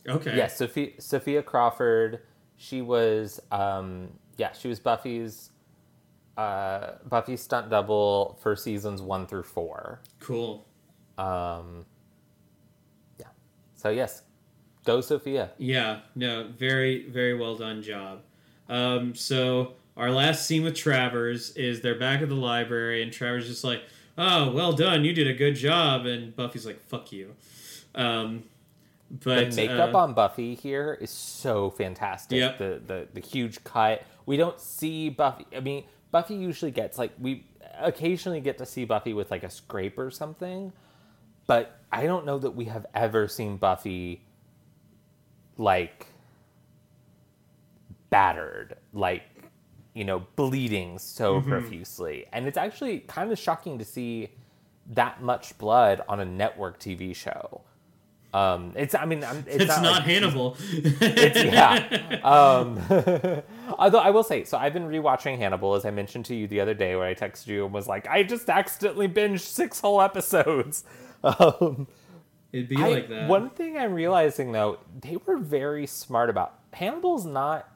S1: Okay.
S2: Yes, Sophia Sophia Crawford. She was um yeah, she was Buffy's uh Buffy's stunt double for seasons 1 through 4.
S1: Cool.
S2: Um yeah. So yes, go Sophia.
S1: Yeah. No. Very very well done job. Um, so our last scene with Travers is they're back at the library and Travers just like, oh well done, you did a good job, and Buffy's like, fuck you. Um, but
S2: the makeup
S1: uh,
S2: on Buffy here is so fantastic.
S1: Yep.
S2: The, the the huge cut. We don't see Buffy. I mean, Buffy usually gets like we occasionally get to see Buffy with like a scrape or something, but I don't know that we have ever seen Buffy like battered, like you know, bleeding so
S1: Mm-hmm.
S2: profusely. And it's actually kind of shocking to see that much blood on a network TV show. Um, it's I mean I'm, it's,
S1: it's, not,
S2: like-
S1: Hannibal.
S2: it's, *laughs* yeah. Um, *laughs* although I will say, so I've been rewatching Hannibal, as I mentioned to you the other day, where I texted you and was like, I just accidentally binged six whole episodes. *laughs* Um,
S1: It'd be
S2: I-
S1: like that.
S2: One thing I'm realizing though, they were very smart about Hannibal's not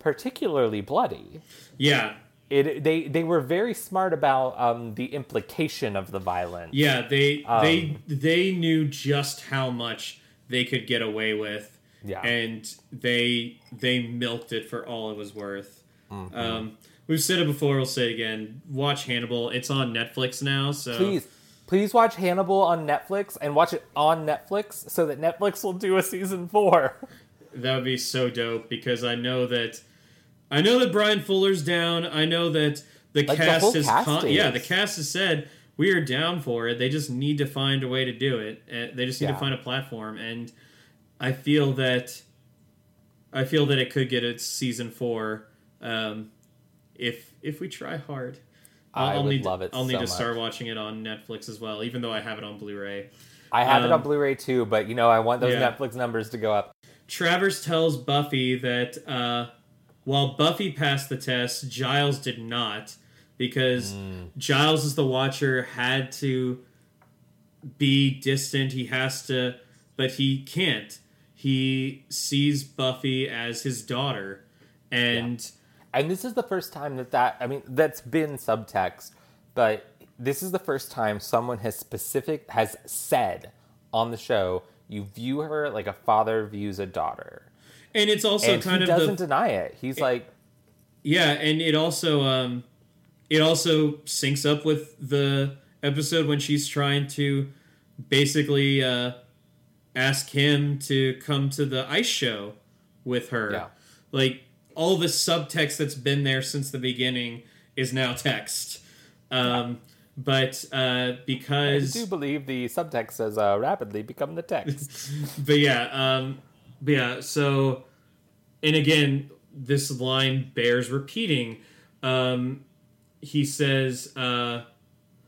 S2: particularly bloody.
S1: yeah,
S2: It they they were very smart about um, the implication of the violence.
S1: yeah. They
S2: Um,
S1: they they knew just how much they could get away with,
S2: Yeah.
S1: and they they milked it for all it was worth.
S2: Mm-hmm.
S1: Um, we've said it before. We'll say it again. Watch Hannibal. It's on Netflix now. So
S2: Please, please watch Hannibal on Netflix and watch it on Netflix so that Netflix will do a season four. *laughs*
S1: That would be so dope because I know that I know that Bryan Fuller's down. I know that the
S2: Like,
S1: cast has
S2: cast
S1: con- yeah, the cast has said we are down for it. They just need to find a way to do it. Uh, They just need
S2: Yeah.
S1: to find a platform and I feel that I feel that it could get its season 4 um, if if we try hard.
S2: I
S1: I'll
S2: would
S1: need
S2: love it
S1: I'll need
S2: so
S1: to start
S2: much.
S1: watching it on Netflix as well, even though I have it on Blu-ray.
S2: I have it
S1: Um,
S2: on Blu-ray too, but you know I want those
S1: Yeah.
S2: Netflix numbers to go up.
S1: Travers tells Buffy that uh, while Buffy passed the test, Giles did not because hmm. Giles, as the Watcher, had to be distant. He has to, but he can't. He sees Buffy as his daughter, and
S2: And this is the first time that that I mean that's been subtext, but this is the first time someone has specific has said on the show you view her like a father views a daughter.
S1: And it's also
S2: and
S1: kind
S2: he
S1: of
S2: doesn't
S1: the
S2: deny it. He's like
S1: Yeah, and it also um it also syncs up with the episode when she's trying to basically uh ask him to come to the ice show with her.
S2: Yeah.
S1: Like all the subtext that's been there since the beginning is now text. Um but uh because I
S2: do believe the subtext has uh, rapidly become the text. *laughs*
S1: but yeah, um, but yeah. So, and again, this line bears repeating. Um, he says uh,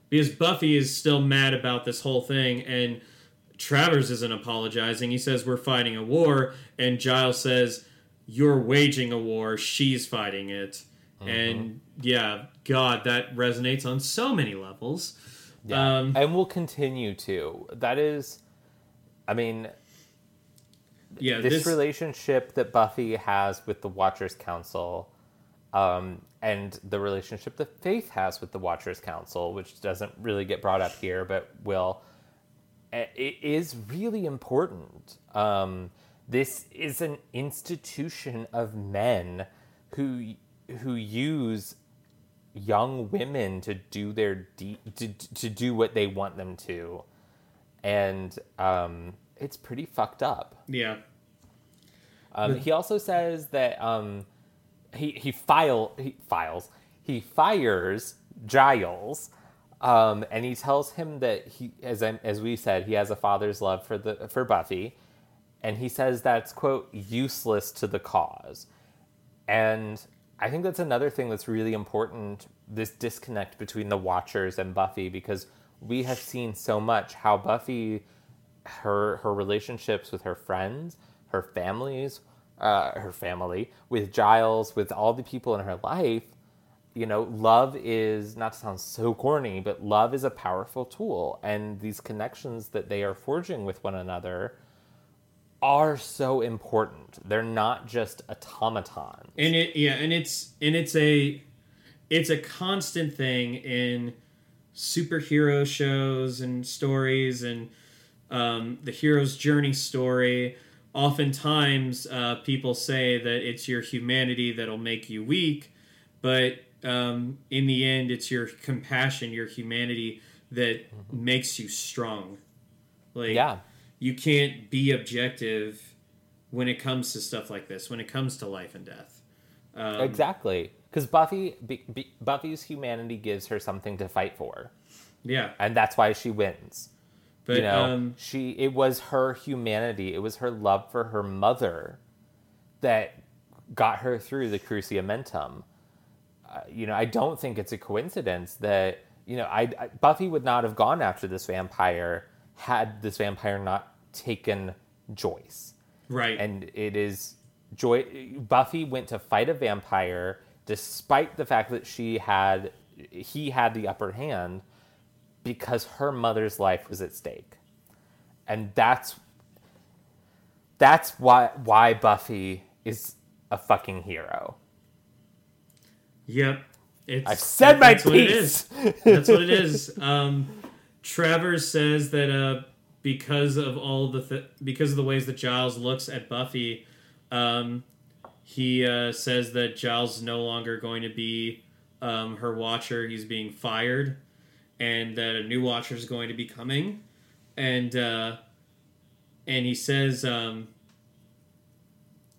S1: because Buffy is still mad about this whole thing, and Travers isn't apologizing. He says we're fighting a war, and Giles says you're waging a war. She's fighting it, and yeah, God, that resonates on so many levels.
S2: Yeah.
S1: Um,
S2: and will continue to. That is, I mean,
S1: yeah,
S2: this,
S1: this,
S2: relationship that Buffy has with the Watchers Council, um, and the relationship that Faith has with the Watchers Council, which doesn't really get brought up here, but will, eh, it is really important. Um, this is an institution of men who who use young women to do their de- to, to do what they want them to, and um, it's pretty fucked up.
S1: yeah,
S2: Um, he also says that um, he he file he files he fires Giles, um, and he tells him that he as I, as we said he has a father's love for the for Buffy, and he says that's quote useless to the cause, and I think that's another thing that's really important this disconnect between the Watchers and Buffy because we have seen so much how Buffy her her relationships with her friends, her families, uh, her family, with Giles, with all the people in her life, you know, love is not to sound so corny, but love is a powerful tool, and these connections that they are forging with one another are so important. They're not just automatons.
S1: and it yeah, and it's and it's a it's a constant thing in superhero shows and stories and um, the hero's journey story. Oftentimes, uh, people say that it's your humanity that'll make you weak, but um, in the end, it's your compassion, your humanity that makes you strong. Like,
S2: Yeah.
S1: you can't be objective when it comes to stuff like this. When it comes to life and death, um,
S2: exactly. Because Buffy, B- B- Buffy's humanity gives her something to fight for,
S1: yeah.
S2: and that's why she wins.
S1: But
S2: you know
S1: um,
S2: she it was her humanity. It was her love for her mother that got her through the cruciamentum. Uh, you know i don't think it's a coincidence that you know I, I buffy would not have gone after this vampire had this vampire not taken joyce.
S1: Right,
S2: and it is joy buffy went to fight a vampire despite the fact that she had he had the upper hand because her mother's life was at stake and that's that's why why buffy is a fucking hero
S1: Yep. It's,
S2: i've said my
S1: that's what it is.
S2: piece *laughs*
S1: That's what it is. Um, Travers says that uh, because of all the th- because of the ways that Giles looks at Buffy, um, he uh, says that Giles is no longer going to be um, her watcher. He's being fired, and that a new watcher is going to be coming, and uh, and he says. Um,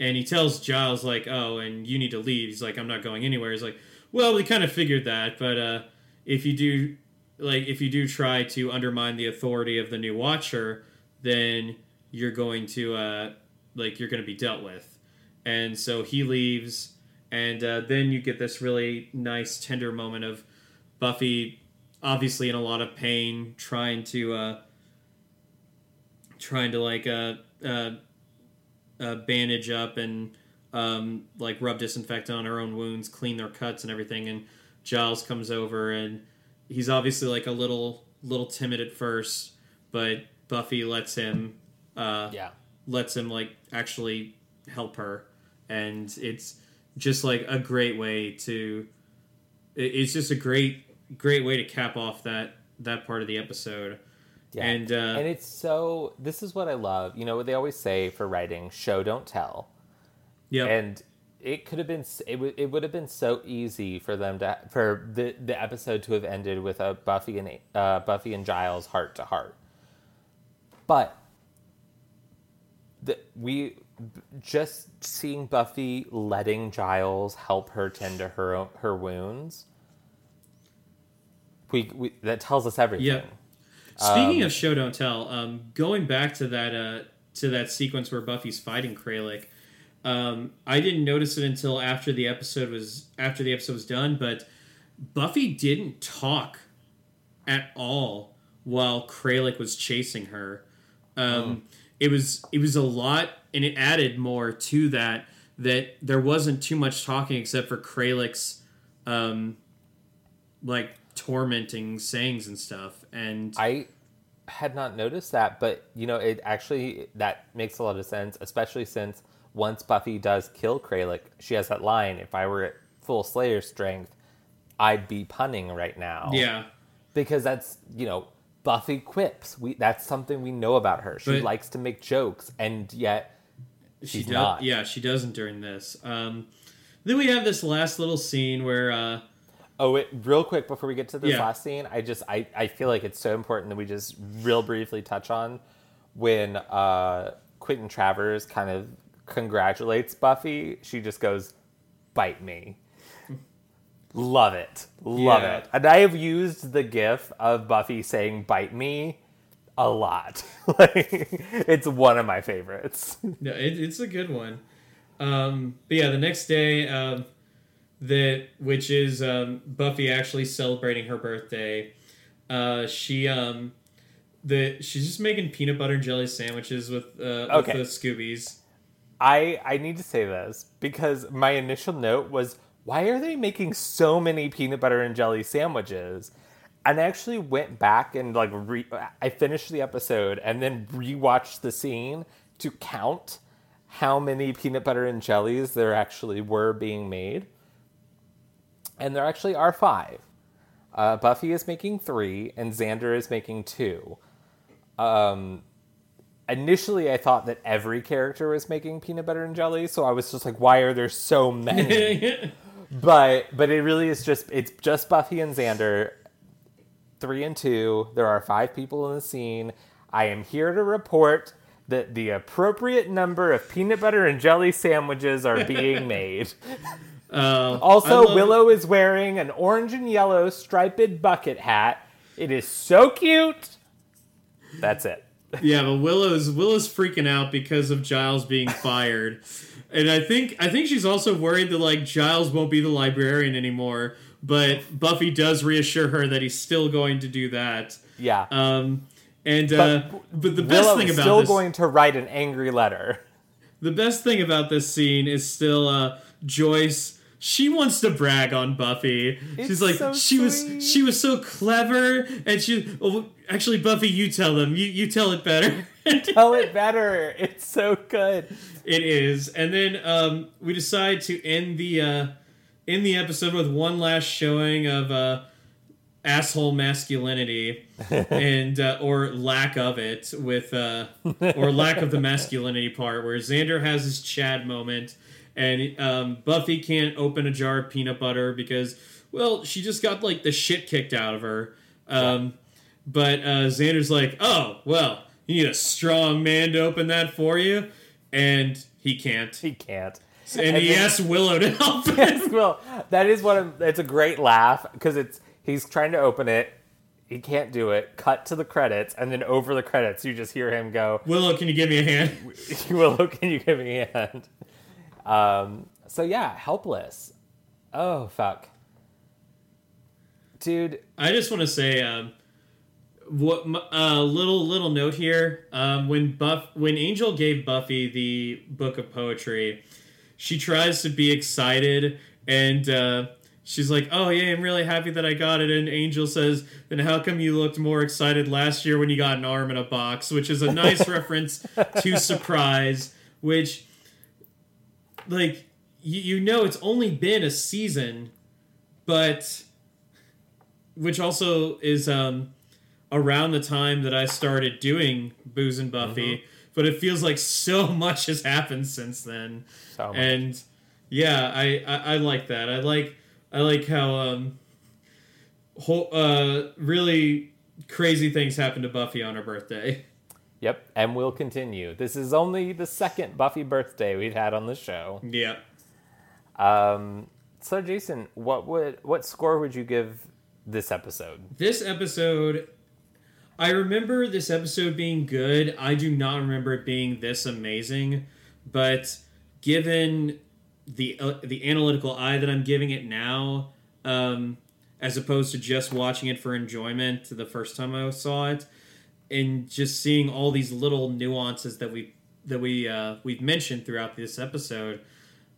S1: and he tells Giles like, "Oh, and you need to leave." He's like, "I'm not going anywhere." He's like, "Well, we kind of figured that, but uh, if you do, like, if you do try to undermine the authority of the new Watcher, then you're going to, uh, like, you're going to be dealt with." And so he leaves, and uh, then you get this really nice, tender moment of Buffy, obviously in a lot of pain, trying to, uh, trying to like, uh, uh uh, bandage up and um, like rub disinfectant on her own wounds, clean their cuts and everything. And Giles comes over and he's obviously like a little little timid at first, but Buffy lets him uh,
S2: yeah
S1: lets him like actually help her, and it's just like a great way to. It's just a great great way to cap off that that part of the episode.
S2: yeah
S1: And, uh,
S2: and it's so this is what i love you know what they always say for writing show don't tell
S1: Yeah.
S2: and it could have been it, w- it would have been so easy for them to for the the episode to have ended with a Buffy and uh, Buffy and Giles heart to heart, but the, we just seeing Buffy letting Giles help her tend to her her wounds. We, we that tells us everything.
S1: Yep. Speaking of show don't tell, um, going back to that uh, to that sequence where Buffy's fighting Kralik, um, I didn't notice it until after the episode was after the episode was done. But Buffy didn't talk at all while Kralik was chasing her. Um, It was it was a lot, and it added more to that. That there wasn't too much talking except for Kralik's um, like tormenting sayings and stuff. And
S2: I had not noticed that, but you know, it actually that makes a lot of sense, especially since once Buffy does kill Kralik, she has that line, if I were at full Slayer strength, I'd be punning right now.
S1: yeah,
S2: Because that's, you know, Buffy quips. We that's something we know about her. She
S1: But-
S2: likes to make jokes and yet
S1: she does.
S2: not.
S1: Yeah, she doesn't during this. Um, then we have this last little scene where. Uh,
S2: Oh, wait, real quick before we get to this
S1: Yeah.
S2: last scene, I just I, I feel like it's so important that we just real briefly touch on when uh, Quentin Travers kind of congratulates Buffy. She just goes, "Bite me." Love it, love
S1: Yeah.
S2: it, and I have used the GIF of Buffy saying "bite me" a lot. *laughs* like, it's one of my favorites.
S1: No, it, it's a good one. Um, but yeah, the next day, um, that which is um, Buffy actually celebrating her birthday. Uh, she um, the she's just making peanut butter and jelly sandwiches with uh,
S2: Okay.
S1: with the Scoobies.
S2: I I need to say this because my initial note was why are they making so many peanut butter and jelly sandwiches? And I actually went back and like re- I finished the episode and then rewatched the scene to count how many peanut butter and jellies there actually were being made. And there actually are five. Uh, Buffy is making three, and Xander is making two initially I thought that every character was making peanut butter and jelly, so I was just like, why are there so many? *laughs* but but it really is just it's just Buffy and Xander, three and two. There are five people in the scene. I am here to report that the appropriate number of peanut butter and jelly sandwiches are being *laughs* made.
S1: Uh,
S2: Also,
S1: love-
S2: Willow is wearing an orange and yellow striped bucket hat. It is so cute. That's it. *laughs*
S1: Yeah, but Willow's Willow's freaking out because of Giles being fired, and I think I think she's also worried that like Giles won't be the librarian anymore. But Buffy does reassure her that he's still going to do that.
S2: Yeah.
S1: Um, and uh, but the best
S2: Willow
S1: thing about
S2: still
S1: this,
S2: going to write an angry letter.
S1: the best thing about this scene is still uh, Joyce. She wants to brag on Buffy.
S2: It's
S1: She's like,
S2: so
S1: she was she was so clever, and she. Oh, actually, Buffy, you tell them. You you tell it better.
S2: Tell it better. It's so good.
S1: It is, and then um, we decide to end the uh, end the episode with one last showing of uh, asshole masculinity *laughs* and uh, or lack of it, with uh, or lack of the masculinity part, where Xander has his Chad moment, and um, Buffy can't open a jar of peanut butter because, well, she just got like the shit kicked out of her. Um, but uh, Xander's like, oh well, you need a strong man to open that for you, and he can't.
S2: He can't.
S1: And, he
S2: then-
S1: asks Willow to help *laughs* him.
S2: Yes, well, that is what I'm, it's a great laugh because it's he's trying to open it, he can't do it. Cut to the credits, and then over the credits, you just hear him go,
S1: Willow, can you give me a hand? *laughs*
S2: "Willow, can you give me a hand?" Um, so yeah, helpless. Oh fuck, dude.
S1: I just want to say, um, what a uh, little little note here. Um, when Buff, when Angel gave Buffy the book of poetry, she tries to be excited and uh, she's like, "Oh yeah, I'm really happy that I got it." And Angel says, "Then how come you looked more excited last year when you got an arm in a box?" Which is a nice *laughs* reference to surprise. Which, like, you, you know, it's only been a season, but which also is um, around the time that I started doing Booze and Buffy. But it feels like so *laughs* much has happened since then,
S2: So
S1: and yeah, I, I I like that. I like I like how um, whole, uh, really crazy things happened to Buffy on her birthday. *laughs*
S2: Yep, and we'll continue. This is only the second Buffy birthday we've had on the show.
S1: Yeah.
S2: Um, so Jason, what would what score would you give this episode?
S1: This episode, I remember this episode being good. I do not remember it being this amazing, but given the uh, the analytical eye that I'm giving it now, um, as opposed to just watching it for enjoyment the first time I saw it, and just seeing all these little nuances that we that we uh, we've mentioned throughout this episode,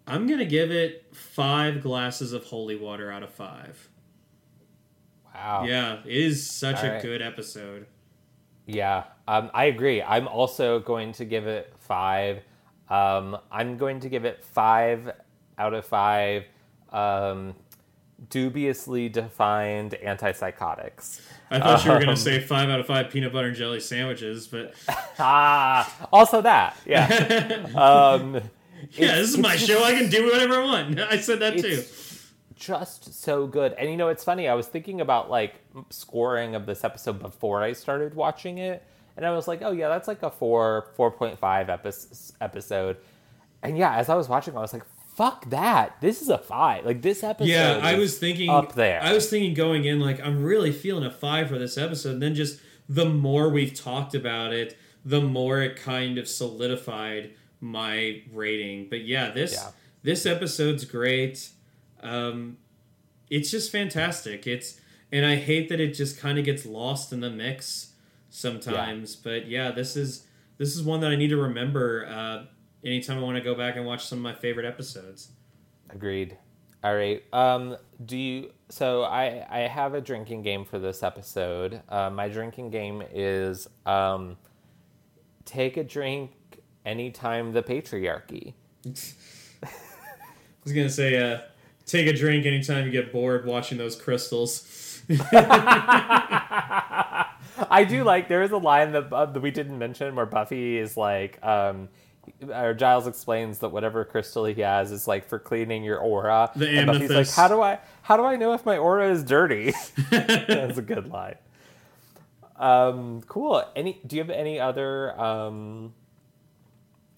S1: I'm gonna give it five glasses of holy water out of five.
S2: Wow.
S1: Yeah, it is such
S2: All
S1: a
S2: right.
S1: good episode.
S2: Yeah, um, I agree. I'm also going to give it five. Um, I'm going to give it five out of five. Um, dubiously defined antipsychotics.
S1: I thought you were
S2: Um,
S1: going to say five out of five peanut butter and jelly sandwiches, but *laughs*
S2: Ah, also that. Yeah. *laughs* um,
S1: yeah, this is my show. I can do whatever I want. *laughs* I said that too.
S2: just so good. And you know, it's funny. I was thinking about like scoring of this episode before I started watching it, and I was like, oh yeah, that's like a four, four point five episode. And yeah, as I was watching, I was like, fuck that. This is a five. Like this episode.
S1: Yeah, I
S2: is
S1: was thinking
S2: up there.
S1: I was thinking going in like I'm really feeling a five for this episode. And then just the more we've talked about it, the more it kind of solidified my rating. But yeah, this
S2: Yeah.
S1: this episode's great. Um, it's just fantastic. It's and I hate that it just kind of gets lost in the mix sometimes. But yeah, this is this is one that I need to remember uh, anytime I want to go back and watch some of my favorite episodes.
S2: Agreed. All right. Um, do you? So I I have a drinking game for this episode. Uh, my drinking game is um, take a drink anytime the patriarchy. *laughs*
S1: I was gonna say, uh, take a drink anytime you get bored watching those crystals. *laughs*
S2: I do like there is a line that, uh, that we didn't mention where Buffy is like, um, or Giles explains that whatever crystal he has is like for cleaning your aura.
S1: The
S2: and Buffy's like, how do I how do I know if my aura is dirty? *laughs* That's a good line. Um, cool. Any? Do you have any other um,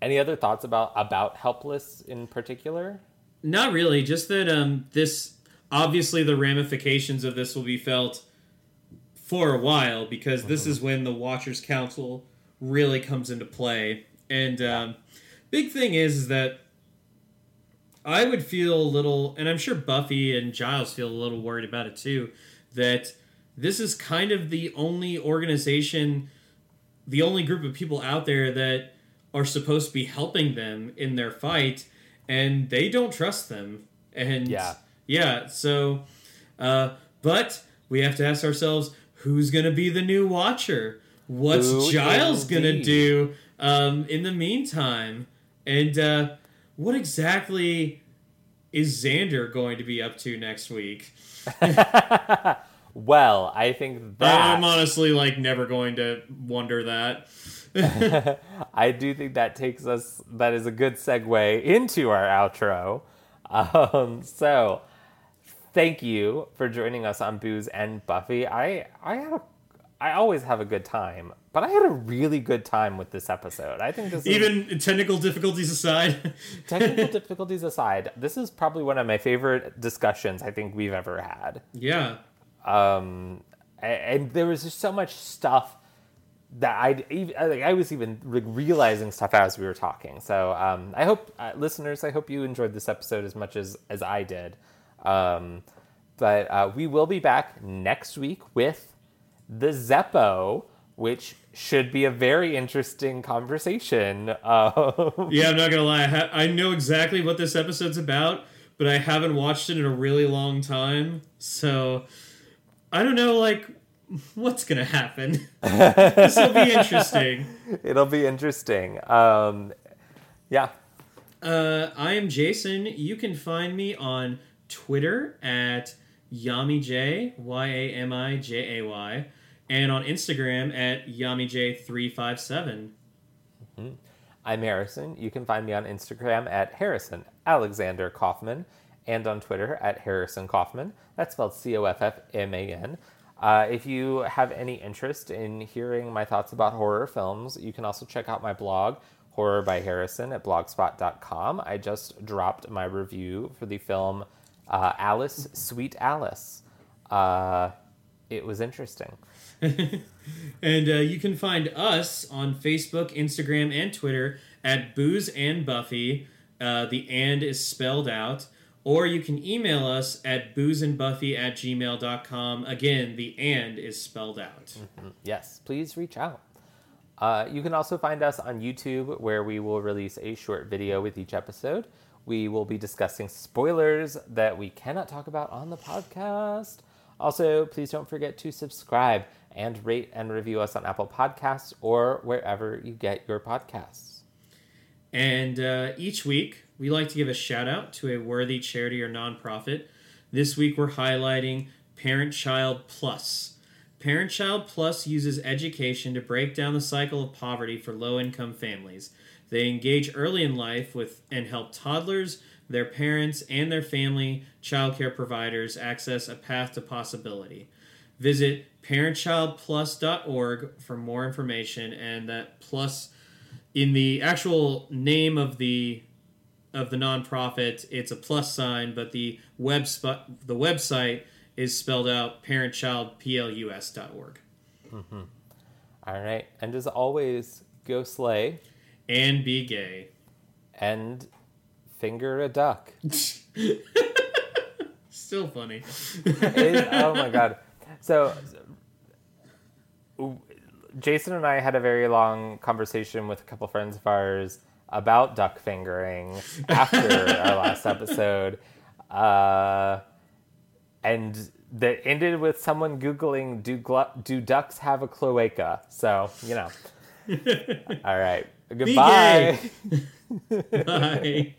S2: any other thoughts about about Helpless in particular?
S1: Not really, just that um, this obviously the ramifications of this will be felt for a while because this is when the Watchers Council really comes into play. And um, big thing is, is that I would feel a little, and I'm sure Buffy and Giles feel a little worried about it too, that this is kind of the only organization, the only group of people out there that are supposed to be helping them in their fight, and they don't trust them. And
S2: Yeah.
S1: yeah, so, uh, but we have to ask ourselves who's going to be the new Watcher? What's Giles going to do um, in the meantime? And uh, what exactly is Xander going to be up to next week? *laughs*
S2: Well, I think that
S1: I'm honestly like never going to wonder that. *laughs* *laughs*
S2: I do think that takes us. That is a good segue into our outro. Um, so, thank you for joining us on Booze and Buffy. I I had a, I always have a good time, but I had a really good time with this episode. I think this is,
S1: Even technical difficulties aside. *laughs*
S2: technical difficulties aside, this is probably one of my favorite discussions I think we've ever had.
S1: yeah.
S2: um, and there was just so much stuff that I I was even like, realizing stuff as we were talking. So um, I hope uh, listeners, I hope you enjoyed this episode as much as as I did. Um, but uh, we will be back next week with the Zeppo, which should be a very interesting conversation. Um,
S1: Yeah, I'm not gonna lie. I, ha- I know exactly what this episode's about, but I haven't watched it in a really long time, so I don't know like what's gonna happen. *laughs* this will be interesting. *laughs*
S2: it'll be interesting. Um, yeah,
S1: Uh, I am Jason. You can find me on Twitter at YamiJay Y A M I J A Y, and on Instagram at YamiJay357.
S2: I'm Harrison. You can find me on Instagram at Harrison Alexander Coffman and on Twitter at Harrison Coffman. That's spelled C O F F M A N. Uh, if you have any interest in hearing my thoughts about horror films, you can also check out my blog, Horror by Harrison, at blogspot.com. I just dropped my review for the film uh, Alice, Sweet Alice. Uh, it was interesting. *laughs*
S1: And uh, you can find us on Facebook, Instagram, and Twitter at Booze and Buffy. Uh, the and is spelled out. Or you can email us at boozeandbuffy at gmail.com. Again, the and is spelled out.
S2: Yes, please reach out. Uh, you can also find us on YouTube, where we will release a short video with each episode. We will be discussing spoilers that we cannot talk about on the podcast. Also, please don't forget to subscribe and rate and review us on Apple Podcasts or wherever you get your podcasts.
S1: And uh, each week, we like to give a shout out to a worthy charity or nonprofit. This week, we're highlighting Parent Child Plus. Parent Child Plus uses education to break down the cycle of poverty for low income families. They engage early in life with and help toddlers, their parents, and their family childcare providers access a path to possibility. Visit parentchildplus.org for more information and that plus in the actual name of the of the nonprofit it's a plus sign but the web the website is spelled out parentchildplus.org
S2: mm-hmm. All right. And as always go slay.
S1: And be gay.
S2: And finger a duck. *laughs* *laughs*
S1: Still funny.
S2: Oh my god. So Jason and I had a very long conversation with a couple friends of ours about duck fingering *laughs* after our last episode. Uh, and that ended with someone Googling, do, glu- do ducks have a cloaca? So, you know. *laughs* All right. Goodbye. *laughs*
S1: Bye.